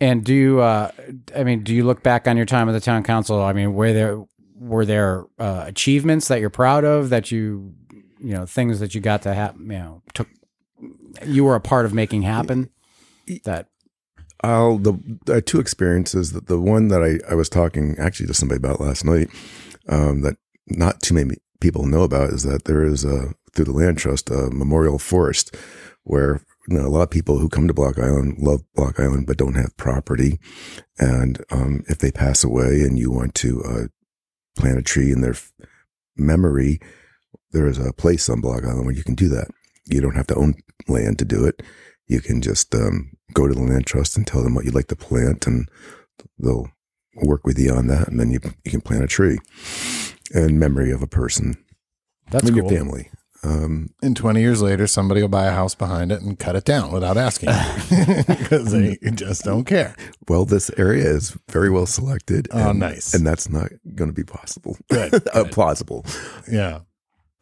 And do you? Uh, I mean, do you look back on your time at the town council? I mean, were there were there uh, achievements that you're proud of that you you know things that you got to have you know took you were a part of making happen that I'll the are two experiences. That the one that I, I was talking actually to somebody about last night, um, that not too many people know about is that there is a through the land trust a memorial forest where you know, a lot of people who come to Block Island love Block Island but don't have property, and um, if they pass away and you want to uh, plant a tree in their f- memory, there is a place on Block Island where you can do that. You don't have to own land to do it. You can just um, go to the land trust and tell them what you'd like to plant, and they'll work with you on that, and then you you can plant a tree in memory of a person That's in cool. your family. Um, And 20 years later, somebody will buy a house behind it and cut it down without asking because they just don't care. well, this area is very well selected. Oh, and, nice. And that's not going to be possible. Good, uh, plausible. Yeah.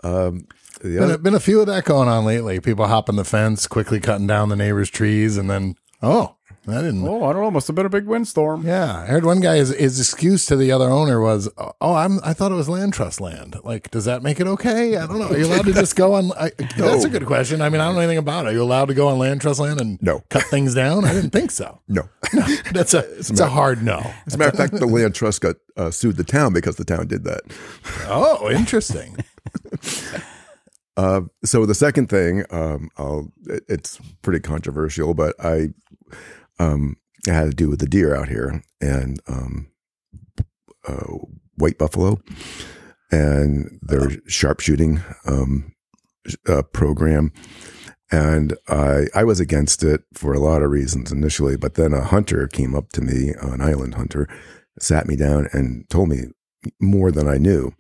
Um, the Been other, a, been a few of that going on lately. People hopping the fence, quickly cutting down the neighbor's trees, and then, oh, I didn't. Oh, I don't know. Must have been a big windstorm. Yeah, I heard one guy his, his excuse to the other owner was, "Oh, I'm I thought it was land trust land. Like, does that make it okay? I don't know. Are you allowed to just go on? I, That's a good question. I mean, I don't know anything about it. Are you allowed to go on land trust land and No. cut things down? I didn't think so. no. That's a it's a hard no. As a matter of fact, the land trust got uh, sued the town because the town did that. Oh, interesting. Uh, so the second thing, um, I'll, it, it's pretty controversial, but I, um, had to do with the deer out here and um, uh, white buffalo and their sharpshooting um, uh, program. And I, I was against it for a lot of reasons initially, but then a hunter came up to me, an island hunter, sat me down and told me more than I knew.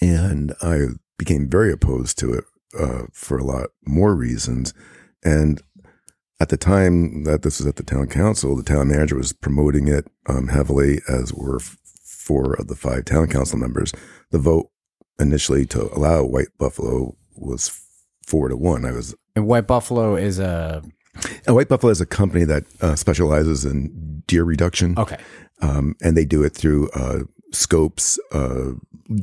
And I became very opposed to it uh, for a lot more reasons. And at the time that this was at the town council, the town manager was promoting it um, heavily, as were f- four of the five town council members. The vote initially to allow White Buffalo was four to one. I was And White Buffalo is a and White Buffalo is a company that uh, specializes in deer reduction, okay. um, and they do it through uh, scopes, uh,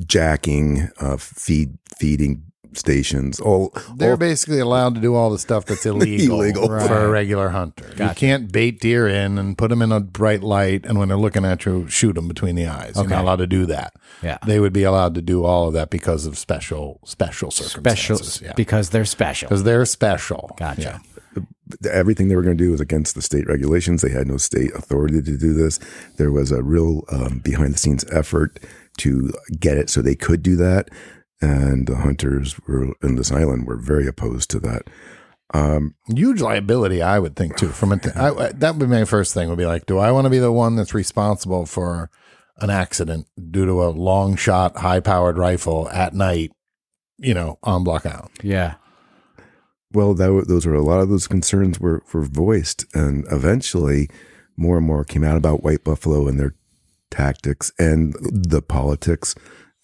jacking, uh, feed feeding stations. All They're all basically allowed to do all the stuff that's illegal, Illegal. for a regular hunter. You can't bait deer in and put them in a bright light, and when they're looking at you, shoot them between the eyes. You're Okay. not allowed to do that. Yeah. They would be allowed to do all of that because of special special Special circumstances. yeah. because they're special. Because they're special. Gotcha. Yeah. Everything they were going to do was against the state regulations. They had no state authority to do this. There was a real um, behind the scenes effort to get it so they could do that. And the hunters were in this island were very opposed to that. Um, Huge liability, I would think too. From a t- I, I- that would be my first thing. Would be like, do I want to be the one that's responsible for an accident due to a long shot, high powered rifle at night? You know, on block out. Yeah. Well, that, those were a lot of those concerns were, were voiced. And eventually, more and more came out about White Buffalo and their tactics and the politics.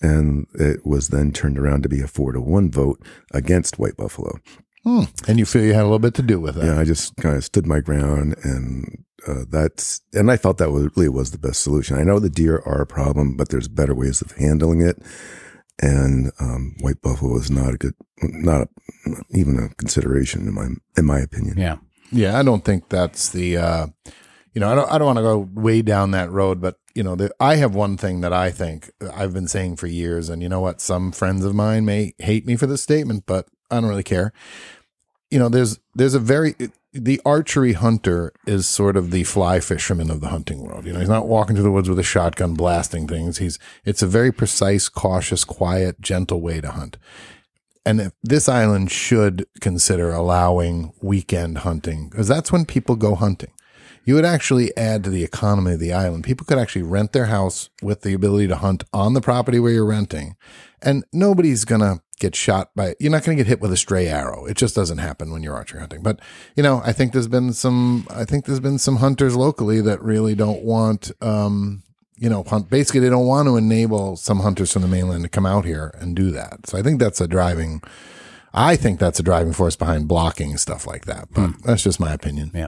And it was then turned around to be a four to one vote against White Buffalo. Hmm. And you feel you had a little bit to do with it. Yeah, I just kind of stood my ground, and uh, that's and I thought that was, really was the best solution. I know the deer are a problem, but there's better ways of handling it. And um, white buffalo is not a good, not a, even a consideration in my in my opinion. Yeah. Yeah, I don't think that's the. Uh, you know, I don't. I don't want to go way down that road, but you know, the, I have one thing that I think I've been saying for years, and you know what? Some friends of mine may hate me for this statement, but I don't really care. You know, there's there's a very the archery hunter is sort of the fly fisherman of the hunting world. You know, he's not walking through the woods with a shotgun blasting things. He's it's a very precise, cautious, quiet, gentle way to hunt. And if this island should consider allowing weekend hunting because that's when people go hunting. You would actually add to the economy of the island. People could actually rent their house with the ability to hunt on the property where you're renting. And nobody's going to get shot by, you're not going to get hit with a stray arrow. It just doesn't happen when you're archery hunting. But, you know, I think there's been some, I think there's been some hunters locally that really don't want, um, you know, hunt. Basically, they don't want to enable some hunters from the mainland to come out here and do that. So I think that's a driving. I think that's a driving force behind blocking stuff like that. But that's just my opinion. Yeah.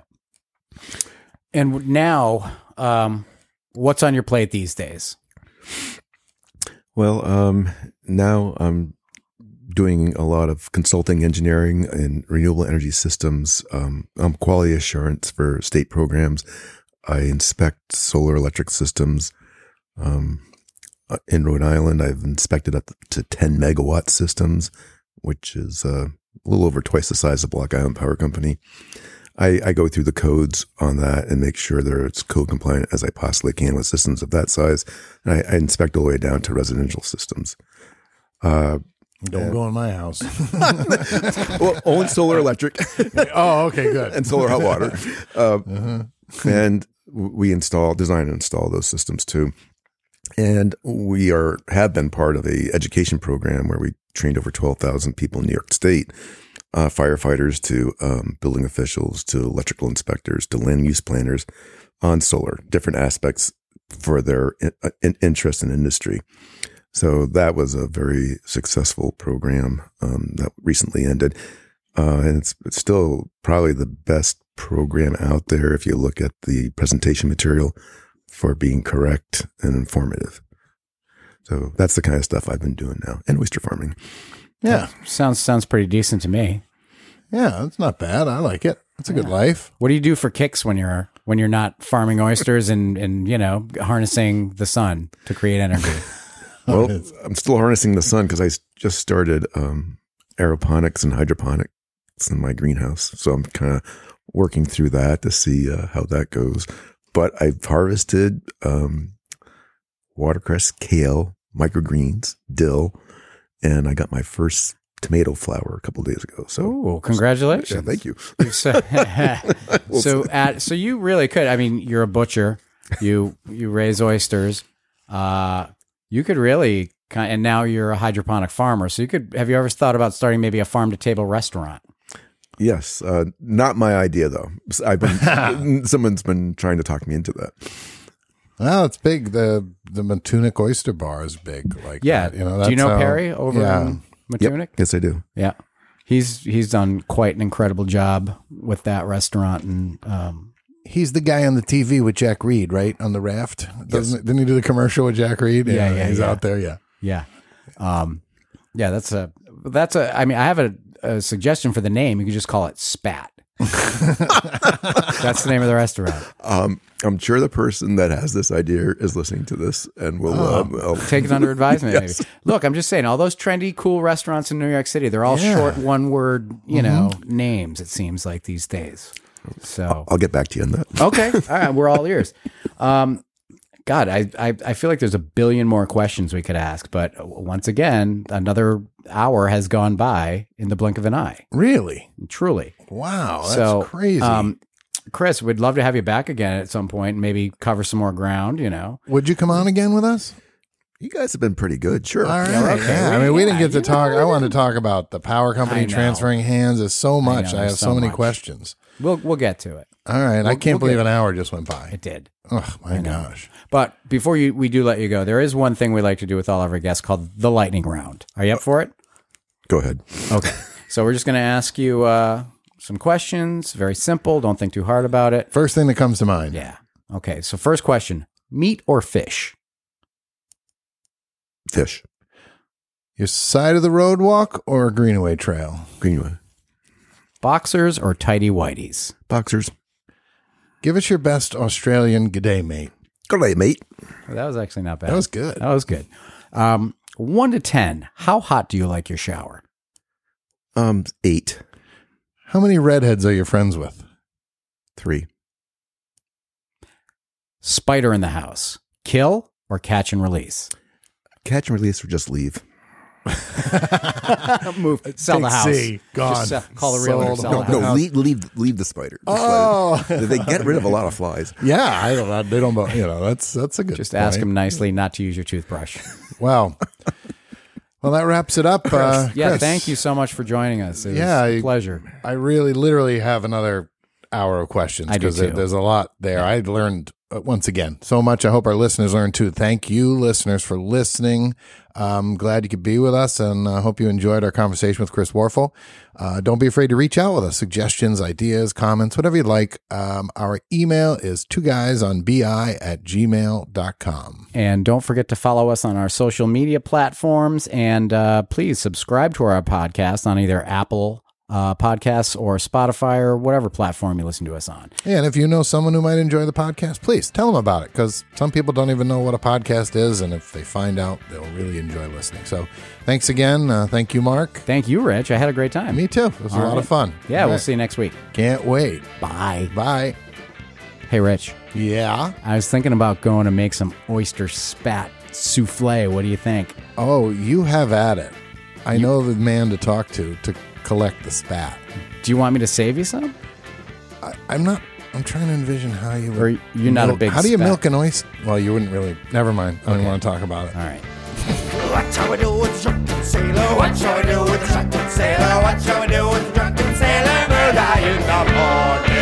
And now, um, what's on your plate these days? Well, um, now I'm doing a lot of consulting, engineering, and renewable energy systems. Um, I'm quality assurance for state programs. I inspect solar electric systems. Um, uh, in Rhode Island, I've inspected up to 10 megawatt systems, which is uh, a little over twice the size of Block Island Power Company. I, I go through the codes on that and make sure they're as code compliant as I possibly can with systems of that size. And I, I inspect all the way down to residential systems. Uh, Don't go in my house. well, only solar electric oh, okay, good. and solar hot water. Um, And we install, design, and install those systems too. And we are have been part of a education program where we trained over twelve thousand people in New York State, uh, firefighters to um, building officials to electrical inspectors to land use planners on solar, different aspects for their in, in, interest in industry. So that was a very successful program um, that recently ended. Uh, and it's, it's still probably the best program out there if you look at the presentation material for being correct and informative. So that's the kind of stuff I've been doing now, and oyster farming. Yeah. Sounds sounds pretty decent to me. Yeah. That's not bad. I like it. It's a good life. What do you do for kicks when you're when you're not farming oysters and and you know harnessing the sun to create energy? Well, I'm still harnessing the sun because I just started um, aeroponics and hydroponics in my greenhouse. So I'm kind of working through that to see uh, how that goes. But I've harvested um, watercress, kale, microgreens, dill, and I got my first tomato flower a couple days ago. So Oh, congratulations! yeah, thank you. so, so at so you really could. I mean, you're a butcher. You you raise oysters. Uh, you could really kind. And now you're a hydroponic farmer. So you could. Have you ever thought about starting maybe a farm to table restaurant? Yes, uh, not my idea though. I've been someone's been trying to talk me into that. Well, it's big. The the Matunuck Oyster Bar is big. Like Yeah. that, you know. do you know how- Perry over Yeah. in Matunuck? Yes, I do. Yeah. He's he's done quite an incredible job with that restaurant and um, He's the guy on the TV with Jack Reed, right? On the raft. Doesn't didn't he do the commercial with Jack Reed? Yeah, yeah, He's yeah. out there. Yeah. yeah. Um, yeah, that's a that's a I mean, I have a, a suggestion for the name. You could just call it Spat. that's the name of the restaurant. Um, I'm sure the person that has this idea is listening to this and will. Oh. Um, I'll- Take it under advisement. maybe. Look, I'm just saying, all those trendy, cool restaurants in New York City, they're all Yeah. short, one word, you know, names. It seems like these days. So I'll get back to you on that. Okay. All right. We're all ears. Um, God, I, I, I feel like there's a billion more questions we could ask, but once again, another hour has gone by in the blink of an eye. Really? Truly. Wow. That's so crazy. Um, Chris, we'd love to have you back again at some point and maybe cover some more ground, you know. Would you come on again with us? You guys have been pretty good. Sure. All right. Yeah, Yeah, okay. I mean, we didn't get to talk. I wanted to talk about the power company transferring hands. There's so much. I, there's have so, so many much. questions. We'll we'll get to it. All right. I We'll- can't we'll believe an hour just went by. It did. Oh my gosh. But before you we do let you go, there is one thing we like to do with all of our guests called the lightning round. Are you up for it? Go ahead. Okay. so we're just going to ask you uh, some questions. Very simple. Don't think too hard about it. First thing that comes to mind. Yeah. Okay. So first question: meat or fish? Fish. Your side of the road walk or a greenaway trail? Greenway. Boxers or tidy whities? Boxers. Give us your best Australian g'day, mate. G'day, mate. That was actually not bad. That was good. That was good. Um, one to ten. How hot do you like your shower? Um, eight. How many redheads are you friends with? Three. Spider in the house. Kill or catch and release? Catch and release or just leave. Move. Sell the house. C, gone. Sell- call the realtor. Sold. Sell No, the no, house. leave, leave, leave the spider. The Oh. spider. they get rid of a lot of flies. Yeah, I don't. They don't. You know, that's that's a good. Just ask them nicely not to use your toothbrush. Wow. Well, that wraps it up. Uh, Yeah, Chris. thank you so much for joining us. It Yeah, I- pleasure. I really, literally have another hour of questions because there's a lot there. I learned once again so much. I hope our listeners learned too. Thank you, listeners, for listening. I'm glad you could be with us, and I hope you enjoyed our conversation with Chris Warfel. Uh, don't be afraid to reach out with us, suggestions, ideas, comments, whatever you'd like. Um, our email is two guys on bi at gmail.com. And don't forget to follow us on our social media platforms. And uh, please subscribe to our podcast on either Apple uh, Podcasts or Spotify or whatever platform you listen to us on. Yeah, and if you know someone who might enjoy the podcast, please tell them about it because some people don't even know what a podcast is. And if they find out, they'll really enjoy listening. So thanks again. Uh, thank you, Mark. Thank you, Rich. I had a great time. Me too. It was a lot right. of fun. Yeah, All we'll right. see you next week. Can't wait. Bye. Bye. Hey, Rich. Yeah. I was thinking about going to make some oyster spat souffle. What do you think? Oh, you have at it. I know the man to talk to to collect the spat. Do you want me to save you some? I, am not. I'm trying to envision how you. Would or you're not milk, a big. How do you spat? milk an oyster? Well, you wouldn't really. Never mind. I don't want to talk about it. All right. what shall we do with drunken sailor? What shall we do with drunken sailor? What shall we do with drunken sailor? We'll the morning.